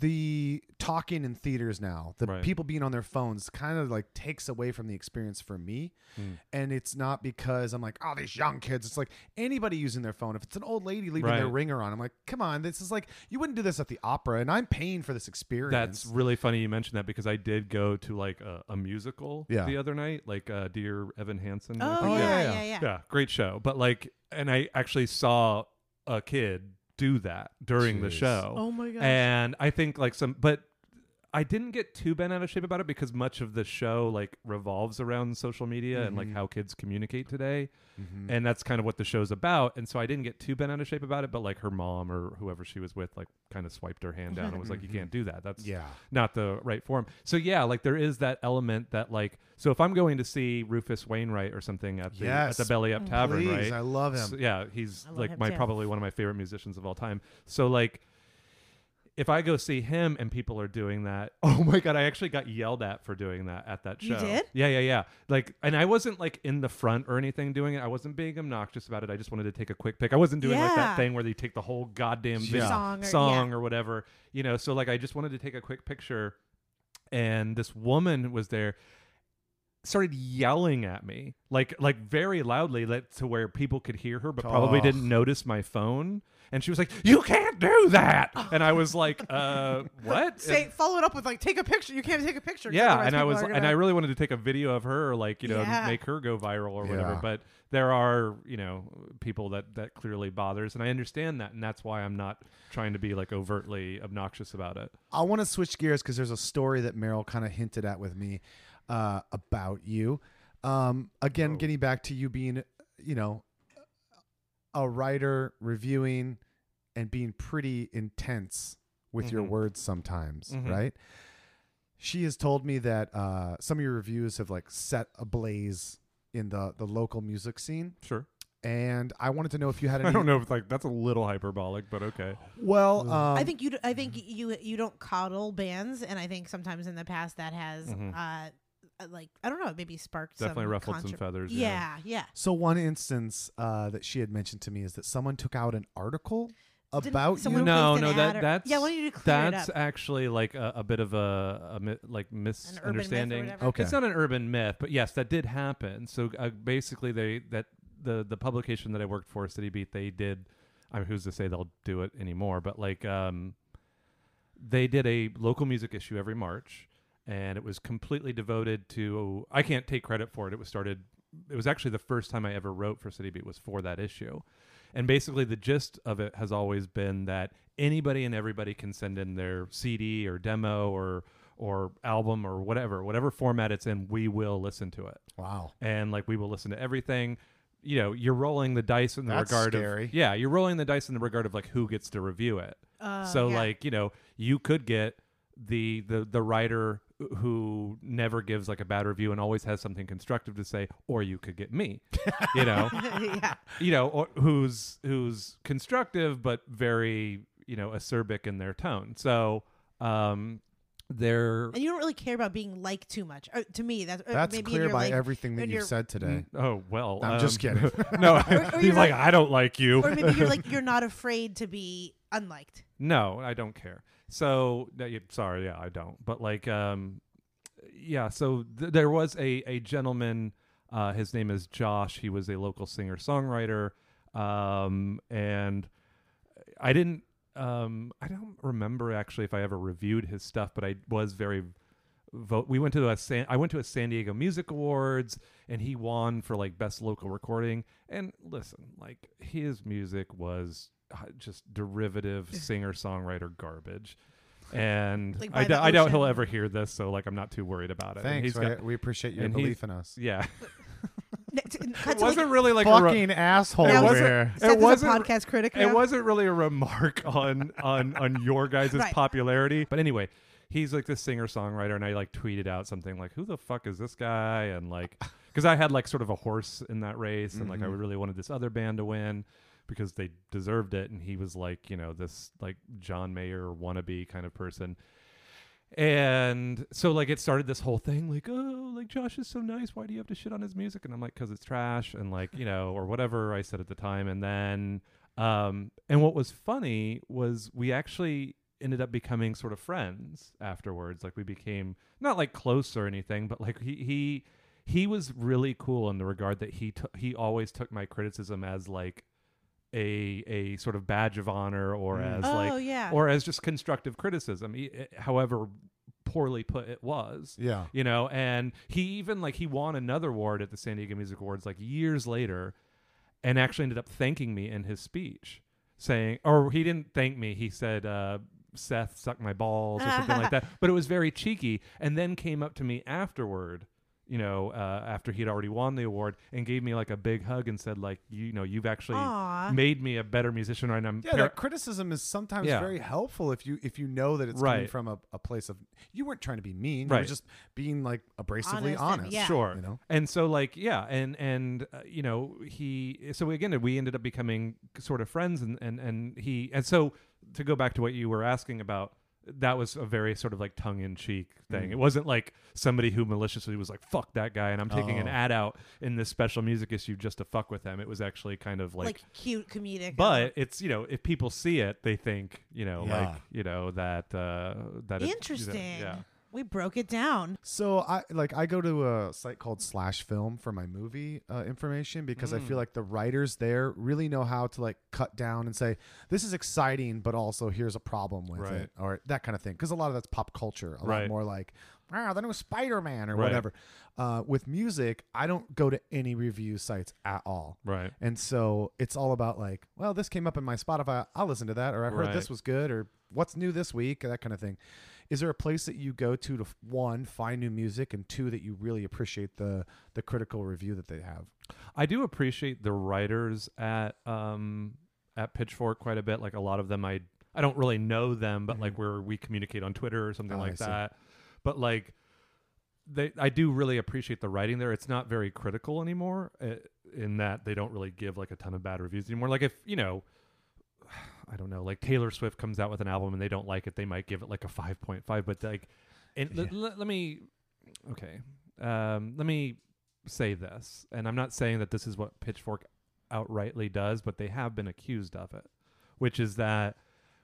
the talking in theaters now, the Right. people being on their phones, kind of like takes away from the experience for me. Hmm. And it's not because I'm like, oh, these young kids. It's like anybody using their phone. If it's an old lady leaving their ringer on, I'm like, come on, this is like you wouldn't do this at the opera, and I'm paying for this experience. That's really funny you mentioned that because I did go to like a, a musical Yeah. the other night, like uh, Dear Evan Hansen. Oh, yeah, yeah, yeah, yeah. yeah, yeah, great show. But like, and I actually saw a kid do that during the Jeez. show. Oh my gosh. And I think like some, but I didn't get too bent out of shape about it because much of the show like revolves around social media and like Mhm. how kids communicate today, Mhm. and that's kind of what the show's about. And so I didn't get too bent out of shape about it, but like her mom or whoever she was with like kind of swiped her hand down and was like, "You Mhm. can't do that. That's yeah. not the right form. So yeah, like there is that element that like so if I'm going to see Rufus Wainwright or something at the Yes. at the Belly Up Tavern, Please, right? I love him. So, yeah, he's like my too. probably one of my favorite musicians of all time. So like if I go see him and people are doing that, oh my god, I actually got yelled at for doing that at that show. You did? Yeah, yeah, yeah. Like, and I wasn't like in the front or anything doing it. I wasn't being obnoxious about it. I just wanted to take a quick pic. I wasn't doing like Yeah. that thing where they take the whole goddamn Yeah. Song or- song yeah. or whatever. You know, so like I just wanted to take a quick picture, and this woman was there. started yelling at me like like very loudly like, to where people could hear her but probably didn't notice my phone and she was like you can't do that and i was like uh what Say, follow it up with like, take a picture. You can't take a picture. yeah and i was and gonna- i really wanted to take a video of her or like you know Yeah. make her go viral or whatever Yeah. but there are you know people that that clearly bothers and i understand that and that's why i'm not trying to be like overtly obnoxious about it I want to switch gears because there's a story that Meryl kind of hinted at with me uh, about you. Um, again, Oh. getting back to you being, you know, a writer, reviewing, and being pretty intense with your Mhm. words sometimes, Mhm. right? She has told me that uh, some of your reviews have like set ablaze in the the local music scene, sure and I wanted to know if you had any. i don't know if like that's a little hyperbolic but okay Well, um, I think you. d- I think you. You don't coddle bands, and I think sometimes in the past that has, Mhm. uh, uh, like I don't know, maybe sparked definitely some ruffled some contro- feathers Yeah, yeah. So one instance uh, that she had mentioned to me is that someone took out an article Didn't about someone you. placed no an no ad that or- that's yeah. Why don't you clear that's it up? actually like a, a bit of a, a mi- like An urban myth or misunderstanding whatever. Okay. It's not an urban myth, but yes, that did happen. So uh, basically, they that the the publication that I worked for, City Beat, they did. I mean, who's to say they'll do it anymore? But like, um, they did a local music issue every March, and it was completely devoted to. I can't take credit for it. It was started. It was actually the first time I ever wrote for City Beat was for that issue. And basically, the gist of it has always been that anybody and everybody can send in their CD or demo or or album or whatever, whatever format it's in, we will listen to it. Wow. And like we will listen to everything. You know, you're rolling the dice in the That's regard scary. of yeah, you're rolling the dice in the regard of like who gets to review it. Uh, so yeah. like you know, you could get the the the writer who never gives like a bad review and always has something constructive to say, or you could get me. you know, yeah. you know, or who's who's constructive but very you know acerbic in their tone. So um, they're And you don't really care about being liked too much. Uh, to me, that's uh, That's maybe clear by like, everything that you've said today. oh well. I'm just um, kidding. no, or he's you're like like- I don't like you. or maybe you're like you're not afraid to be unliked. No, I don't care. So, sorry, yeah, I don't. But like, um, yeah. So th- there was a a gentleman. Uh, his name is Josh. He was a local singer songwriter, um, and I didn't. Um, I don't remember actually if I ever reviewed his stuff, but I was very. Vote. We went to a San. I went to a San Diego Music Awards, and he won for like best local recording. And listen, like his music was uh, just derivative singer songwriter garbage. And Like I, by d- the I doubt he'll ever hear this, so like I'm not too worried about it. Thanks. he's we- got- we appreciate your belief in us. yeah, N- t- cut it wasn't like, really like a re- Fucking asshole Now over is it- here. Seth a wasn't- podcast critic. it wasn't really a remark on on on your guys' Right. popularity but anyway he's like this singer songwriter and i like tweeted out something like who the fuck is this guy? And like because i had like sort of a horse in that race and like i Mhm. really wanted this other band to win because they deserved it and he was like you know this like john mayer wannabe kind of person. And so like it started this whole thing like oh like josh is so nice. Why do you have to shit on his music? And i'm like because it's trash and like you know or whatever i said at the time. And then um and what was funny was we actually ended up becoming sort of friends afterwards like we became not like close or anything but like he he he was really cool in the regard that he took he always took my criticism as like a a sort of badge of honor or Mm. as Oh like yeah. or as just constructive criticism, e- eh, however poorly put it was. Yeah. You know, and he even like he won another award at the San Diego Music Awards like years later, and actually ended up thanking me in his speech, saying, or he didn't thank me. He said, uh, "Seth suck my balls" or something like that. But it was very cheeky, and then came up to me afterward. You know, uh, after he'd already won the award, and gave me like a big hug and said, like, you know, you've actually Aw. made me a better musician, right I'm Yeah, par- that criticism is sometimes Yeah. very helpful if you if you know that it's coming from a, a place of you weren't trying to be mean, you were Right. just being like abrasively Honest honest. yeah. Sure. You know? And so like yeah, and and uh, you know, he so again we ended up becoming sort of friends and and and he and so to go back to what you were asking about that was a very sort of like tongue in cheek thing. Mm. It wasn't like somebody who maliciously was like fuck that guy and I'm taking an Oh. ad out in this special music issue just to fuck with them. It was actually kind of like, like, cute comedic. but it's you know if people see it they think you know Yeah. like you know that uh that it- you know, Interesting. yeah We broke it down. So I like I go to a site called Slash Film for my movie uh, information because I feel like the writers there really know how to like cut down and say this is exciting, but also here's a problem with Right. it or that kind of thing. Because a lot of that's pop culture. A lot more like ah, the new Spider Man or Right. whatever. Uh, with music, I don't go to any review sites at all. Right. And so it's all about like, well, this came up in my Spotify. I'll listen to that, or I heard Right. this was good, or what's new this week, that kind of thing. Is there a place that you go to to one find new music, and two that you really appreciate the the critical review that they have? I do appreciate the writers at um at Pitchfork quite a bit. Like a lot of them, I I don't really know them, but like where we communicate on Twitter or something Oh, like that. But like they, I do really appreciate the writing there. It's not very critical anymore, uh, in that they don't really give like a ton of bad reviews anymore. Like if you know. I don't know. Like Taylor Swift comes out with an album and they don't like it, they might give it like a five point five. But like, and le- le- let me, okay, um, let me say this, and I'm not saying that this is what Pitchfork outrightly does, but they have been accused of it, which is that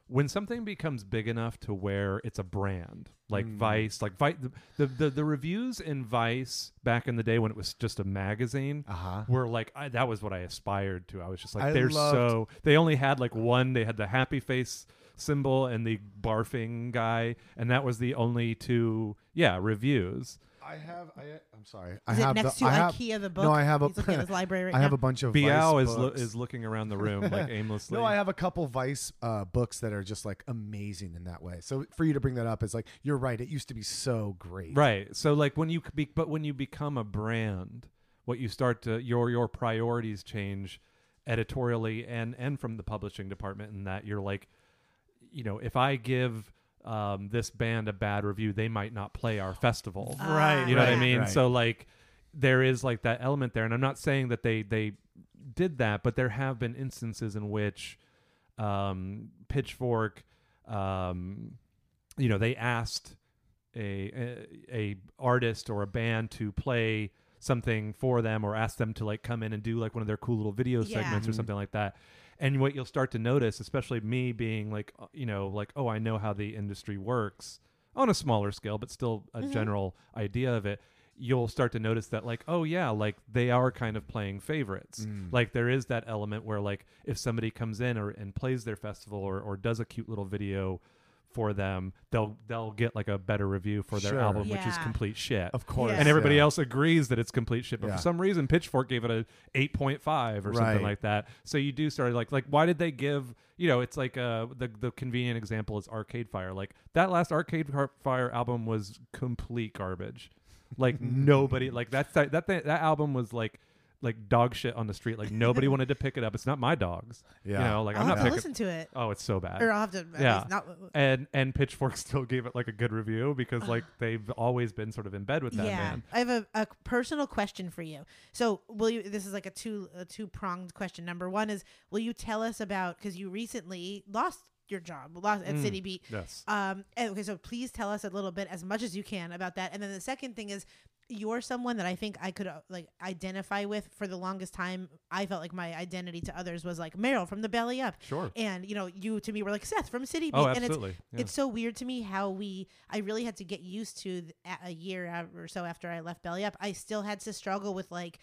when something becomes big enough to where it's a brand, like Mm. Vice, like Vi- the, the the reviews in Vice back in the day when it was just a magazine Uh huh. were like I, that was what I aspired to. I was just like I they're loved- so they only had like one. They had the happy face symbol and the barfing guy, and that was the only two yeah reviews. I have. I, I'm sorry. I Is have it next the, to I have, IKEA the book? No, I have a. He's looking at his library right I have now. a bunch of Biao Vice is lo- books. is looking around the room like aimlessly. No, I have a couple Vice uh, books that are just like amazing in that way. So for you to bring that up is like you're right. It used to be so great. Right. So like when you be, but when you become a brand, what you start to your your priorities change editorially and and from the publishing department in that you're like you know, if I give um, this band a bad review, they might not play our festival. Right, You know what I mean? right. So like there is like that element there and I'm not saying that they they did that, but there have been instances in which um, Pitchfork um, you know, they asked a, a a artist or a band to play something for them or ask them to like come in and do like one of their cool little video Yeah. segments or something like that. And what you'll start to notice, especially me being like, uh, you know, like, oh, I know how the industry works on a smaller scale, but still a general idea of it. You'll start to notice that, like, oh, yeah, like they are kind of playing favorites. Like, there is that element where, like, if somebody comes in or and plays their festival or, or does a cute little video for them, they'll they'll get like a better review for their Sure. album, which is Yeah. complete shit Of course. Yeah. and everybody yeah. else agrees that it's complete shit. But Yeah. for some reason, Pitchfork gave it a eight point five or Right. something like that. So you do start like like why did they give? You know, it's like uh the the convenient example is Arcade Fire. Like that last Arcade Har- Fire album was complete garbage. Like nobody like that that that that album was like like dog shit on the street. Like nobody wanted to pick it up. It's not my dogs. Yeah. You know, like I'll I'm have not to picking. listen to it. Oh, it's so bad Or I'll have to. Yeah. not, and and Pitchfork still gave it like a good review because like they've always been sort of in bed with that yeah, man. I have a, a personal question for you. So, will you? This is like a two a two pronged question. Number one is, will you tell us about because you recently lost your job, lost at Mm. City Beat. Yes. Um. and- okay, so please tell us a little bit, as much as you can, about that. And then the second thing is, you're someone that I think I could uh, like identify with for the longest time. I felt like my identity to others was like Meryl from the Belly Up, Sure. and you know, you to me were like Seth from City Beat. Oh, and it's absolutely. Yeah. it's so weird to me how we I really had to get used to th- a- a year or so after I left Belly Up. I still had to struggle with like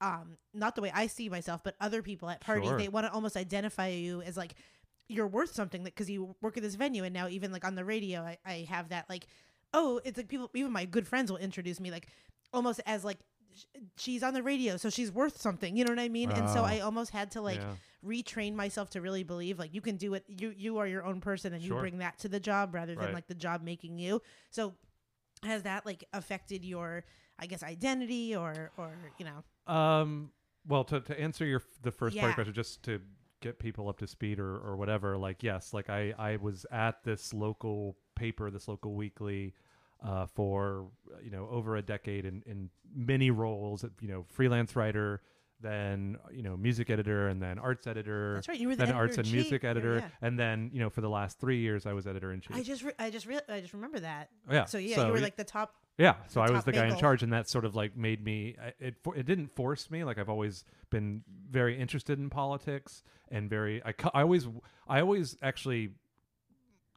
um not the way I see myself, but other people at parties Sure. they want to almost identify you as like you're worth something because you work at this venue and now even like on the radio I, I have that like oh it's like people even my good friends will introduce me like almost as like sh- she's on the radio so she's worth something you know what i mean and so Oh. i almost had to like Yeah. retrain myself to really believe like you can do it you you are your own person and you bring that to the job rather than Right. like the job making you so has that like affected your i guess identity or or you know Um. Well, to to answer your the first part Yeah. of the question, just to get people up to speed or or whatever. Like, yes, like I I was at this local paper, this local weekly, uh, for you know over a decade in in many roles. You know, freelance writer, then you know music editor, and then arts editor. that's right you were the Then arts and music editor, yeah. and then you know for the last three years I was editor in chief. i just re- i just re- i just remember that yeah. so yeah so you were like the top yeah, so I was the guy in charge, and that sort of like made me. It it didn't force me. Like I've always been very interested in politics and very. I, I always I always actually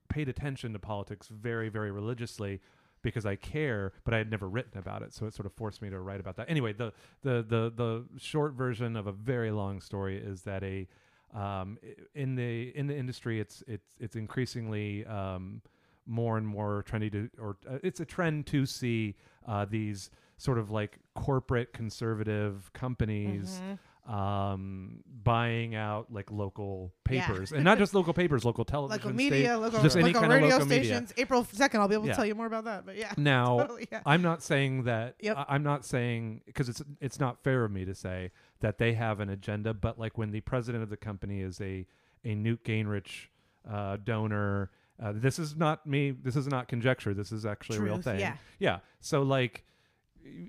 paid attention to politics very very religiously, because I care, but I had never written about it, so it sort of forced me to write about that. Anyway, the the the the short version of a very long story is that a um, in the in the industry, it's it's it's increasingly um, more and more trendy to, or uh, it's a trend to see uh, these sort of like corporate conservative companies Mm-hmm. um, buying out like local Yeah. papers, and not just local papers, local television, local media, local, just any local kind of radio local media. stations. April second, I'll be able to tell you more about that. But yeah, Now, totally, yeah. I'm not saying that. Yep. I- I'm not saying because it's it's not fair of me to say that they have an agenda. But like when the president of the company is a a Newt Gingrich uh, donor, uh, this is not me. This is not conjecture. This is actually a real thing. yeah. Yeah. So like,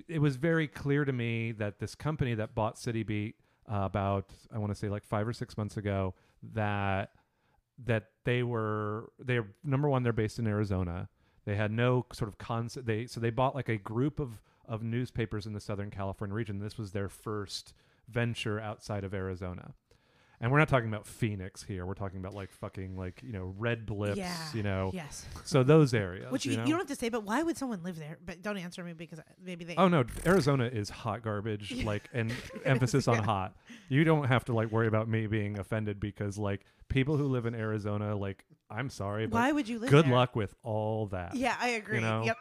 it was very clear to me that this company that bought CityBeat uh, about I want to say like five or six months ago that that they were they're number one they're based in Arizona. They had no sort of concept. They so they bought like a group of of newspapers in the Southern California region. This was their first venture outside of Arizona. And we're not talking about Phoenix here. We're talking about like fucking like you know red blips. yeah, You know, yes. so those areas. Which you, you, you, know? don't have to say, but why would someone live there? But don't answer me because maybe they. Oh no, Arizona is hot garbage. Like, and emphasis on hot. You don't have to like worry about me being offended because like people who live in Arizona, like, I'm sorry, but why would you live good there? luck with all that. Yeah, I agree. You know? Yep.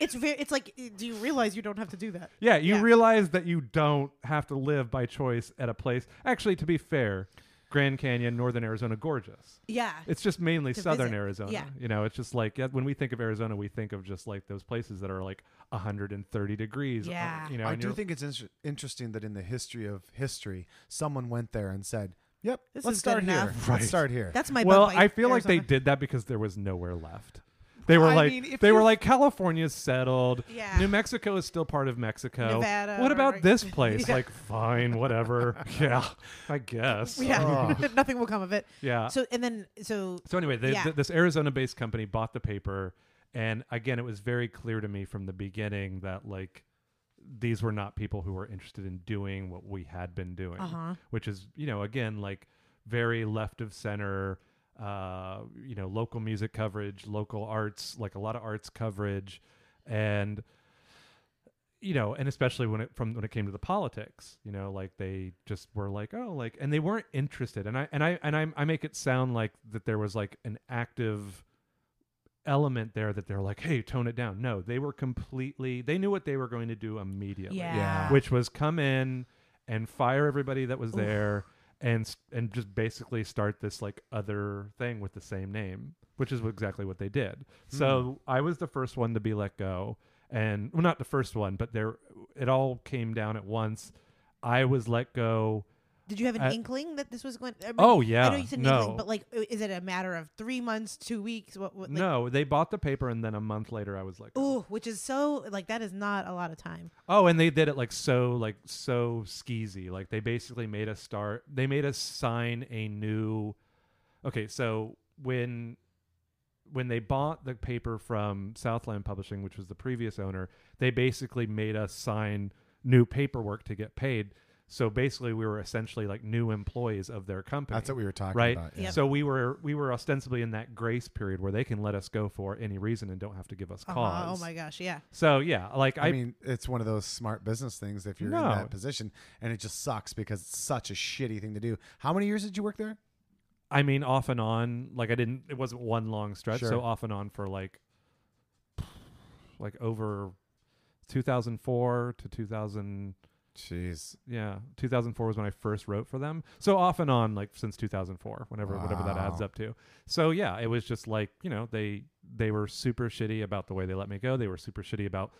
It's very. It's like, do you realize you don't have to do that? Yeah, you Yeah. realize that you don't have to live by choice at a place. Actually, to be fair, Grand Canyon, Northern Arizona, gorgeous. Yeah. It's just mainly To Southern visit. Arizona. Yeah. You know, it's just like yeah, when we think of Arizona, we think of just like those places that are like 130 degrees. uh, Yeah. You know, I and do you're- think it's inter- interesting that in the history of history, someone went there and said, "Yep, This let's is good start here. enough." Right. Let's start here." That's my. well, Bug I Bite, feel like they Arizona. did that because there was nowhere left. They were I like, mean, they were like, California's settled. Yeah. New Mexico is still part of Mexico. Nevada, what about right? this place? Yeah. Like, fine, whatever. yeah, I guess. Yeah. Nothing will come of it. Yeah. So and then so So anyway, the, Yeah. th- this Arizona-based company bought the paper, and again, it was very clear to me from the beginning that like these were not people who were interested in doing what we had been doing, uh huh. which is you know again like very left of center. Uh, you know, local music coverage, local arts, like a lot of arts coverage, and you know, and especially when it from when it came to the politics, you know, like they just were like, oh, like, and they weren't interested. And I and I and I, I make it sound like that there was like an active element there that they're like, hey, tone it down. No, they were completely. They knew what they were going to do immediately, Yeah. Yeah. which was come in and fire everybody that was Oof. there and and just basically start this like other thing with the same name, which is exactly what they did. So hmm. I was the first one to be let go, and well, not the first one, but there it all came down at once. I was let go. Did you have an Uh, inkling that this was going? I mean, Oh yeah, I know you said no, inkling, but like, is it a matter of three months, two weeks? What? what like, no. They bought the paper, and then a month later, I was like, oh, which is so like that is not a lot of time. Oh, and they did it like so, like so skeezy. Like they basically made us start. They made us sign a new. Okay, so when when they bought the paper from Southland Publishing, which was the previous owner, they basically made us sign new paperwork to get paid. So basically, we were essentially like new employees of their company. That's what we were talking right. about. yeah. Yep. So we were we were ostensibly in that grace period where they can let us go for any reason and don't have to give us Uh-huh. cause. Oh my gosh, yeah. So yeah, like I, I, mean, it's one of those smart business things if you're in that position, and it just sucks because it's such a shitty thing to do. How many years did you work there? I mean, off and on. Like I didn't. It wasn't one long stretch. Sure. So off and on for like, like over 2004 to 2000. Jeez. Yeah, 2004 was when I first wrote for them. So off and on, like since 2004, whenever whatever that adds up to. So yeah, it was just like you know they they were super shitty about the way they let me go. They were super shitty about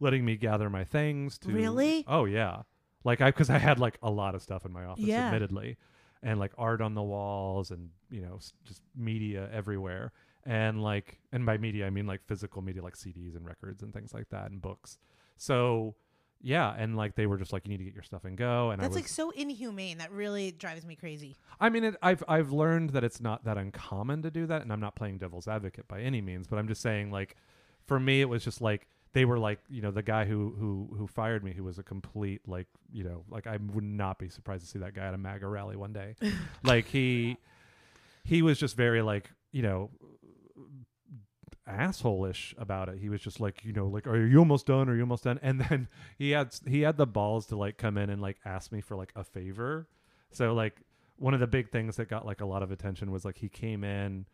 letting me gather my things. To Really? Oh yeah, like I because I had like a lot of stuff in my office, Yeah. admittedly, and like art on the walls and you know s- just media everywhere. And like, and by media I mean like physical media, like CDs and records and things like that, and books. So yeah, and like they were just like, you need to get your stuff and go. And I That's was, like so inhumane. That really drives me crazy. I mean, it, I've I've learned that it's not that uncommon to do that, and I'm not playing devil's advocate by any means, but I'm just saying like, for me, it was just like they were like, you know, the guy who who who fired me, who was a complete like, you know, like I would not be surprised to see that guy at a MAGA rally one day, like he he was just very like, you know. Asshole-ish about it. He was just like, you know, like, are you almost done? Are you almost done? And then he had he had the balls to like come in and like ask me for like a favor. So like one of the big things that got like a lot of attention was like he came in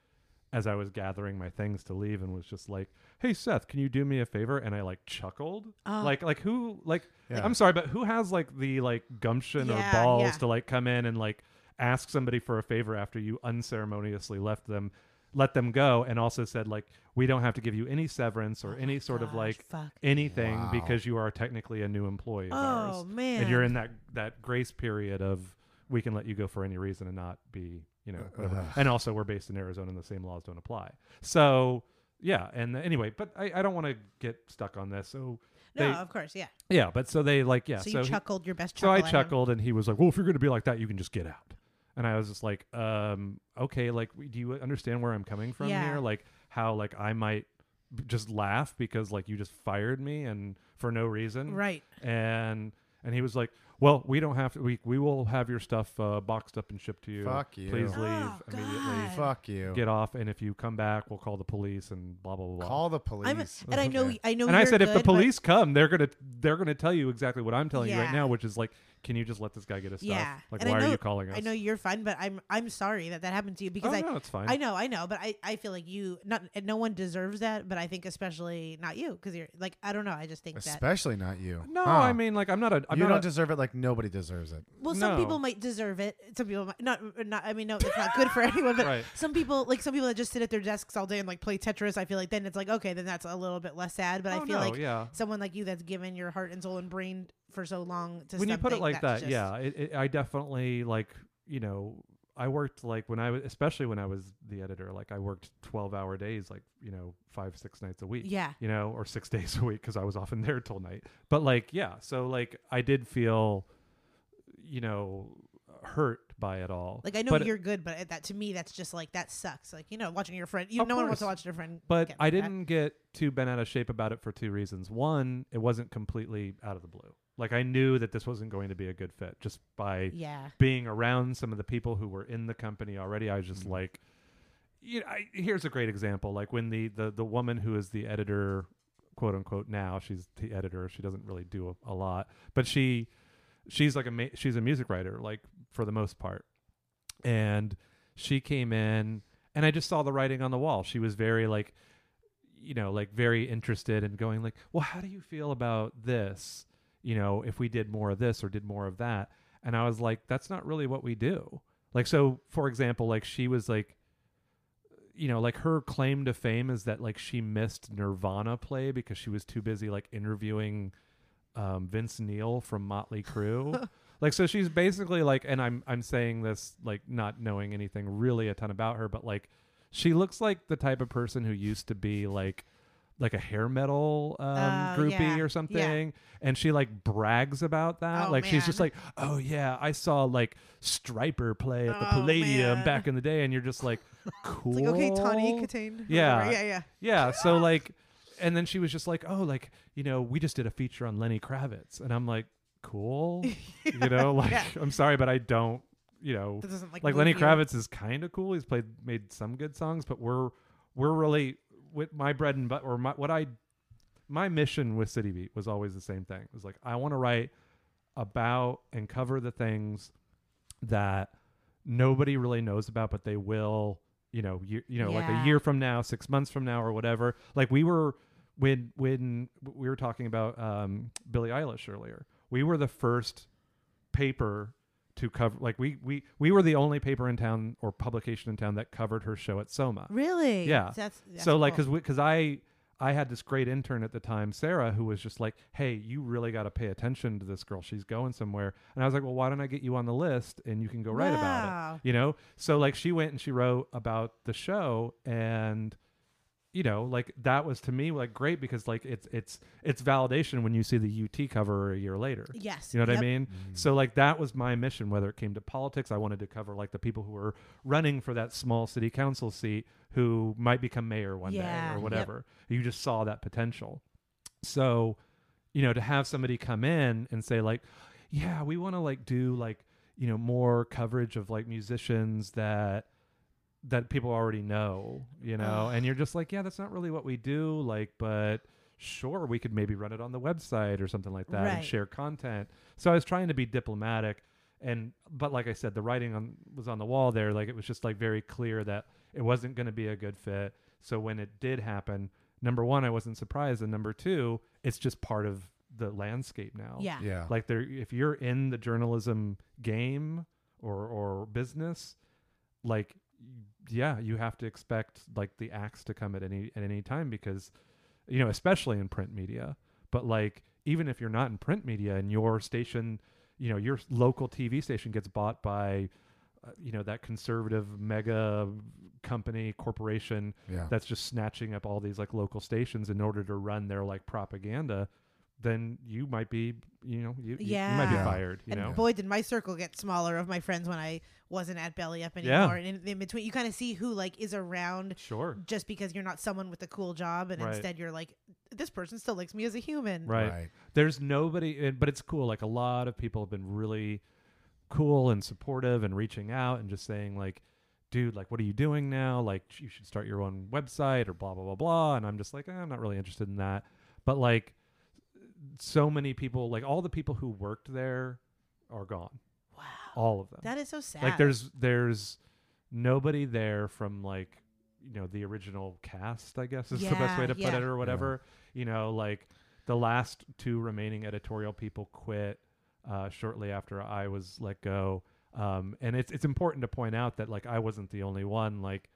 as I was gathering my things to leave and was just like, "Hey Seth, can you do me a favor?" And I like chuckled. Oh. Like like who like Yeah. I'm sorry, but who has like the like gumption Yeah, or balls yeah. to like come in and like ask somebody for a favor after you unceremoniously left them let them go and also said like we don't have to give you any severance or Oh any my sort of like fuck. anything Wow. because you are technically a new employee of ours Oh man. and you're in that that grace period of we can let you go for any reason and not be you know whatever. Ugh. and also we're based in arizona and the same laws don't apply so yeah and uh, anyway but i, I don't want to get stuck on this so No, of course, yeah. yeah but so they like yeah so, so, you he- chuckled your best so i at him. chuckled and he was like well if you're going to be like that you can just get out and i was just like um okay like do you understand where i'm coming from Yeah. here like how like i might just laugh because like you just fired me and for no reason Right. and and he was like, "Well, we don't have to. We we will have your stuff uh, boxed up and shipped to you. Fuck you. Please Oh, leave immediately. God. Fuck you. Get off, and if you come back, we'll call the police and blah blah blah." blah. Call the police. I'm, and I know, I know. and I you're said, if the police come, they're gonna they're gonna tell you exactly what I'm telling you right now, which is like, can you just let this guy get his Yeah. stuff? Like, And why know- are you calling us? I know you're fine, but I'm I'm sorry that that happened to you because oh, I no, it's fine. I know I know, but I I feel like you not and no one deserves that, but I think especially not you because you're like I don't know. I just think that Especially not you. no, Huh. I mean, like, I'm not a. I'm you not don't a, deserve it like nobody deserves it. well, some people might deserve it. Some people might not. Not. I mean, no, it's not good for anyone. But Right. some people, like some people that just sit at their desks all day and like play Tetris, I feel like then it's like okay, then that's a little bit less sad. But oh, I feel no, like yeah. someone like you that's given your heart and soul and brain for so long to when you put it like that, just- yeah, it, it, I definitely like you know I worked like when I was especially when I was the editor, like I worked twelve hour days, like you know five six nights a week, yeah. you know, or six days a week because I was often there till night. But like yeah, so like I did feel, you know, hurt by it all. Like I know But- you're good, but uh, that to me that's just like that sucks. Like you know, watching your friend, you no one wants to watch their friend. But I like didn't get too bent out of shape about it for two reasons. One, it wasn't completely out of the blue. Like I knew that this wasn't going to be a good fit just by Yeah. being around some of the people who were in the company already. I was just Mhm. like, you know, I, here's a great example. Like when the, the the woman who is the editor, quote unquote, now she's the editor. She doesn't really do a, a lot, but she she's like a ma- she's a music writer, like for the most part. And she came in, and I just saw the writing on the wall. She was very like, you know, like very interested in going like, well, how do you feel about this? You know, if we did more of this or did more of that. And I was like, that's not really what we do. Like, so for example, like she was like, you know, like her claim to fame is that like she missed Nirvana play because she was too busy like interviewing um, Vince Neil from Motley Crue. like, so she's basically like, and I'm I'm saying this like not knowing anything really a ton about her, but like she looks like the type of person who used to be like like a hair metal um, Oh, groupie yeah. or Yeah. something and she like brags about that Oh, like she's just like oh yeah i saw like Stryper play at the Oh, palladium man. back in the day and you're just like cool It's like okay, Tawny Kitaen. Yeah. Yeah. Yeah. yeah so like and then she was just like oh like you know we just did a feature on lenny kravitz and i'm like cool you know like Yeah. i'm sorry but i don't you know like like lenny you. kravitz is kind of cool he's played made some good songs but we're we're really with my bread and butter or my, what i my mission with city beat was always the same thing. It was like i want to write about and cover the things that nobody really knows about but they will you know you, you know like a year from now six months from now or whatever. Like we were when when we were talking about um billie eilish earlier we were the first paper to cover like we we we were the only paper in town or publication in town that covered her show at soma Really? Yeah. That's, that's so like cool. because because i i had this great intern at the time sarah who was just like hey you really got to pay attention to this girl she's going somewhere and i was like well why don't i get you on the list and you can go write about it you know so like she went and she wrote about the show and you know like that was to me like great because like it's it's it's validation when you see the ut cover a year later Yes. you know what Yep. I mean? Mm. So like that was my mission. Whether it came to politics, I wanted to cover like the people who were running for that small city council seat who might become mayor one Yeah, day or whatever. You just saw that potential. So, you know, to have somebody come in and say like, yeah, we want to like do like you know more coverage of like musicians that that people already know, you know, and you're just like, yeah, that's not really what we do, like, but sure, we could maybe run it on the website or something like that and share content. So I was trying to be diplomatic, and but like I said, the writing on was on the wall there. Like it was just like very clear that it wasn't going to be a good fit. So when it did happen, number one, I wasn't surprised, and number two, it's just part of the landscape now. Yeah. Yeah. Like there, if you're in the journalism game or or business, like yeah, you have to expect like the axe to come at any at any time because you know, especially in print media. But like even if you're not in print media and your station, you know, your local TV station gets bought by uh, you know that conservative mega company corporation yeah. that's just snatching up all these like local stations in order to run their like propaganda then you might be you know you, you- you might be fired you and know boy, did my circle get smaller of my friends when I wasn't at Belly Up Yeah. anymore. And in, in between, you kind of see who like is around sure just because you're not someone with a cool job, and Right. instead you're like, this person still likes me as a human. right. there's nobody but it's cool like a lot of people have been really cool and supportive and reaching out and just saying like dude like what are you doing now like you should start your own website or blah blah blah blah and i'm just like eh, i'm not really interested in that but like so many people like all the people who worked there are gone. Wow. all of them. That is so sad. like there's there's nobody there from like you know the original cast i guess is the best way Yeah, to put it or whatever. You know like the last two remaining editorial people quit uh, shortly after i was let go. Um, and it's it's important to point out that like i wasn't the only one. Like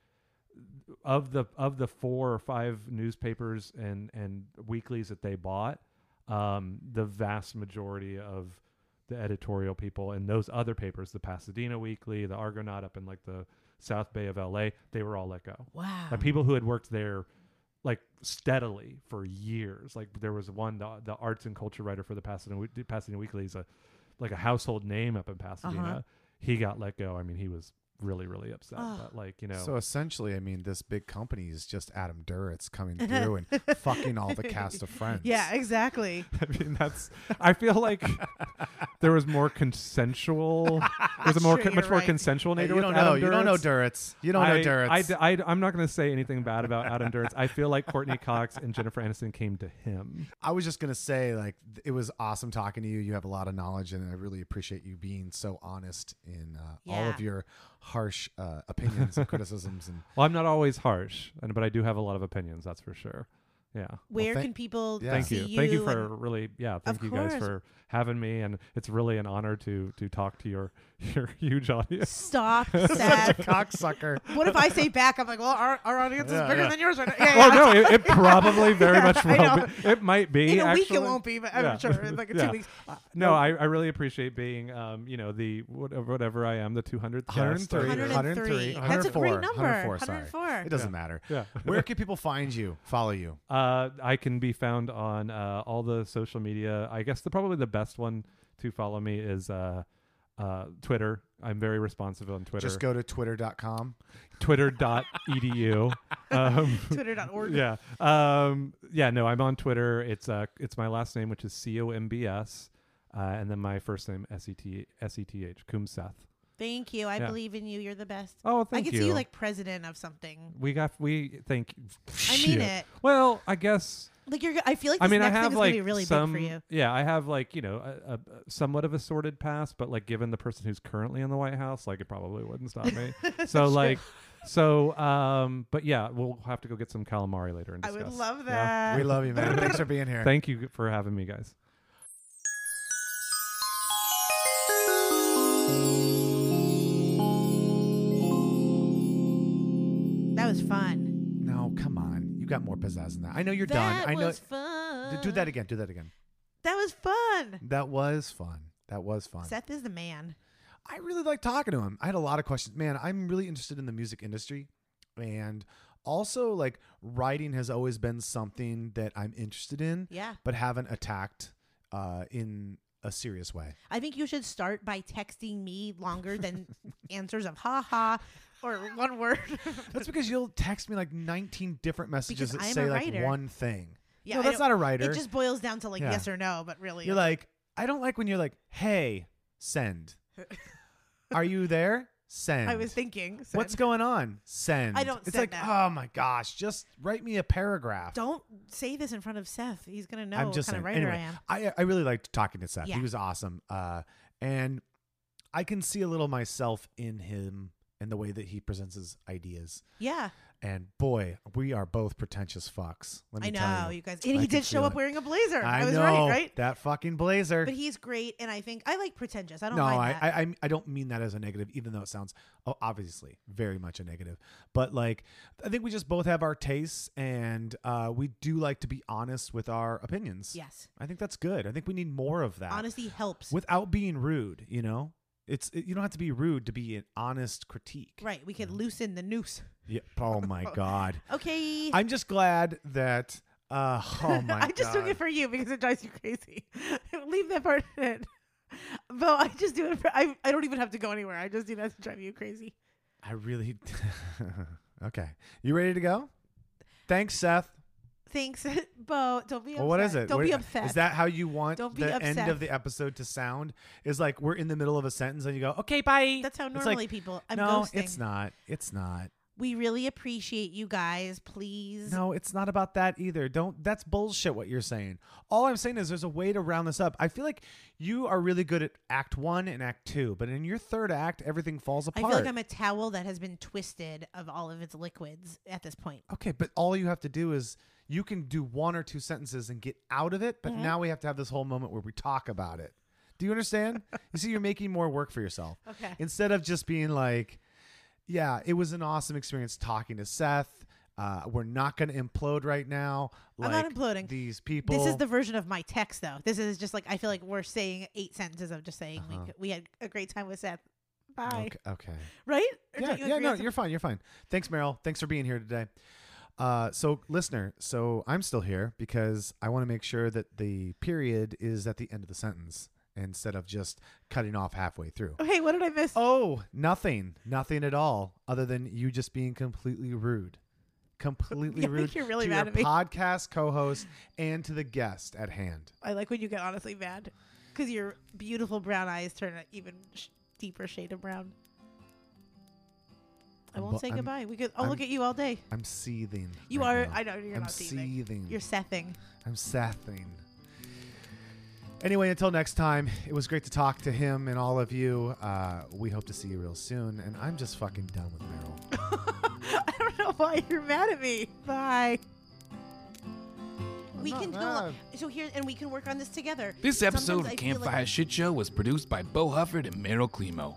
of the of the four or five newspapers and and weeklies that they bought um, the vast majority of the editorial people and those other papers, the Pasadena Weekly, the Argonaut up in like the South Bay of LA, they were all let go. wow. By people who had worked there like steadily for years. Like there was one, the, the arts and culture writer for the Pasadena, Pasadena Weekly is a like a household name up in Pasadena. Uh-huh. He got let go. I mean, he was really, really upset. Oh. But like, you know, So essentially, I mean, this big company is just Adam Duritz coming through and fucking all the cast of Friends. yeah, exactly. I mean, that's. I feel like there was more consensual. There's a more Sure, much you're more right. consensual Hey, nature you with don't know. Adam You don't know Duritz. Duritz. You don't I, know Duritz. I, I, am not going to say anything bad about Adam Duritz. I feel like Courteney Cox and Jennifer Aniston came to him. I was just gonna say, like, it was awesome talking to you. You have a lot of knowledge, and I really appreciate you being so honest in uh, all of your harsh uh, opinions and criticisms. And Well, I'm not always harsh, and but I do have a lot of opinions. That's for sure. Yeah. Where thank- can people yeah. Thank see you. you? Thank you for really yeah, thank Of you guys for having me and it's really an honor to to talk to your your huge audience. Stop, such a sad. cocksucker. what if I say back? I'm like, well, our, our audience Yeah, is bigger yeah. than yours right now. Yeah, Oh yeah. no, it, it probably very much I will. know. Be. It might be. In a week actually. it won't be, but I'm Yeah. sure in like Yeah. two weeks. Uh, no, I, I really appreciate being, um, you know, the whatever, whatever I am, the 200th guest. 103, 103. 103, That's a great number. 104, sorry. 104. It doesn't matter. Yeah. Where can people find you? Follow you? Uh, I can be found on uh, all the social media. I guess the probably the best one to follow me is uh, uh, Twitter. I'm very responsive on Twitter. Just go to twitter.com. Twitter.edu. um, Twitter.org. yeah. Um, yeah. No, I'm on Twitter. It's uh, it's my last name, which is C O M B S, uh, and then my first name S E T S E T H Combsseth. Thank you. I Yeah. believe in you. You're the best. Oh, I thank could you. see you like president of something. we got we thank. I mean it. Well, I guess Like you're. I feel like I this mean, I next have thing is like gonna be really some, big for you. yeah, I have like you know a, a, a somewhat of a sordid past, but like given the person who's currently in the White House, like it probably wouldn't stop me. so like, so um, but yeah, we'll have to go get some calamari later and I discuss. would love Yeah? that. We love you, man. Thanks for being here. Thank you for having me, guys. Got more pizzazz than that. I know you're that done. I know. was fun. Do that again. Do that again. That was fun. That was fun. That was fun. Seth is the man. I really like talking to him. I had a lot of questions. Man, I'm really interested in the music industry. And also, like, writing has always been something that I'm interested in, Yeah. but haven't attacked uh, in a serious way. I think you should start by texting me longer than answers of ha ha or one word. That's because you'll text me like 19 different messages Because that I am say a like writer. one thing. yeah, no, I that's don't- not a writer. It just boils down to like Yeah. yes or no, but really, You're like, I don't like when you're like, hey, send. Are you there? Send. I was thinking. What's going on? Send. I don't It's send like, that. oh my gosh, just write me a paragraph. Don't say this in front of Seth. He's gonna know I'm what just kind saying. of writer anyway, I am. I I really liked talking to Seth. Yeah. He was awesome. Uh, and I can see a little myself in him and the way that he presents his ideas. Yeah, And boy, we are both pretentious fucks. Let me I know you. you guys. I And he did show up it. wearing a blazer. I, I was know right, right? that fucking blazer. But he's great, and I think I like pretentious. I don't no, I. I I I don't mean that as a negative, even though it sounds oh, obviously very much a negative. But like, I think we just both have our tastes, and uh, we do like to be honest with our opinions. yes, I think that's good. I think we need more of that. honesty helps. without being rude. You know, it's it, you don't have to be rude to be an honest critique. right, we could loosen the noose. Yeah. Oh my god. Okay. I'm just glad that. Uh, oh my god. I'm just doing God. it for you because it drives you crazy. Leave that part in. But I just do it for I. I don't even have to go anywhere. I just do that to drive you crazy. I really. okay, you ready to go? Thanks, Seth. Thanks, Bo. Don't be upset. Well, what is it? Don't What- be upset. Is that how you want Don't be the end of the episode to sound? Is like we're in the middle of a sentence and you go, "Okay, bye." That's how It's like, normally people. I'm no, ghosting. it's not. It's not. We really appreciate you guys. Please. No, it's not about that either. Don't. That's bullshit. What you're saying. All I'm saying is there's a way to round this up. I feel like you are really good at Act One and Act Two, but in your third act, everything falls apart. I feel like I'm a towel that has been twisted of all of its liquids at this point. Okay, but all you have to do is you can do one or two sentences and get out of it, Mm-hmm. but now we have to have this whole moment where we talk about it. Do you understand? you see, you're making more work for yourself. Okay. Instead of just being like, yeah, it was an awesome experience talking to Seth. Uh, we're not going to implode right now. I'm not imploding. These people. This is the version of my text, though. This is just like I feel like we're saying eight sentences of just saying Uh-huh. like we had a great time with Seth. Bye. Okay. okay. Right? Or Yeah, yeah, no, you're fine. You're fine. Thanks, Meryl. Thanks for being here today. Uh, so, listener, so I'm still here because I want to make sure that the period is at the end of the sentence instead of just cutting off halfway through. some- Okay, what did I miss? Oh, nothing, nothing at all, other than you just being completely rude, completely Yeah, rude you're really to mad your at me. podcast co-host and to the guest at hand. I like when you get honestly mad because your beautiful brown eyes turn an even sh- deeper shade of brown. I won't bu- say I'm- goodbye. We could. I'll I'm- look at you all day. I'm seething. You right are. now. I know you're I'm not seething. seething. You're sething. I'm Sething. Anyway, until next time, it was great to talk to him and all of you. Uh, we hope to see you real soon. And I'm just fucking done with Meryl. I don't know why you're mad at me. Bye. We not can go. mad. So here, and we can work on this together. This episode Sometimes of I feel Campfire like- Shit Show was produced by Bo Hufford and Meryl Climo.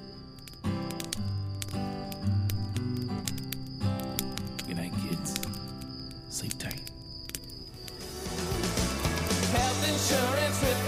insurance with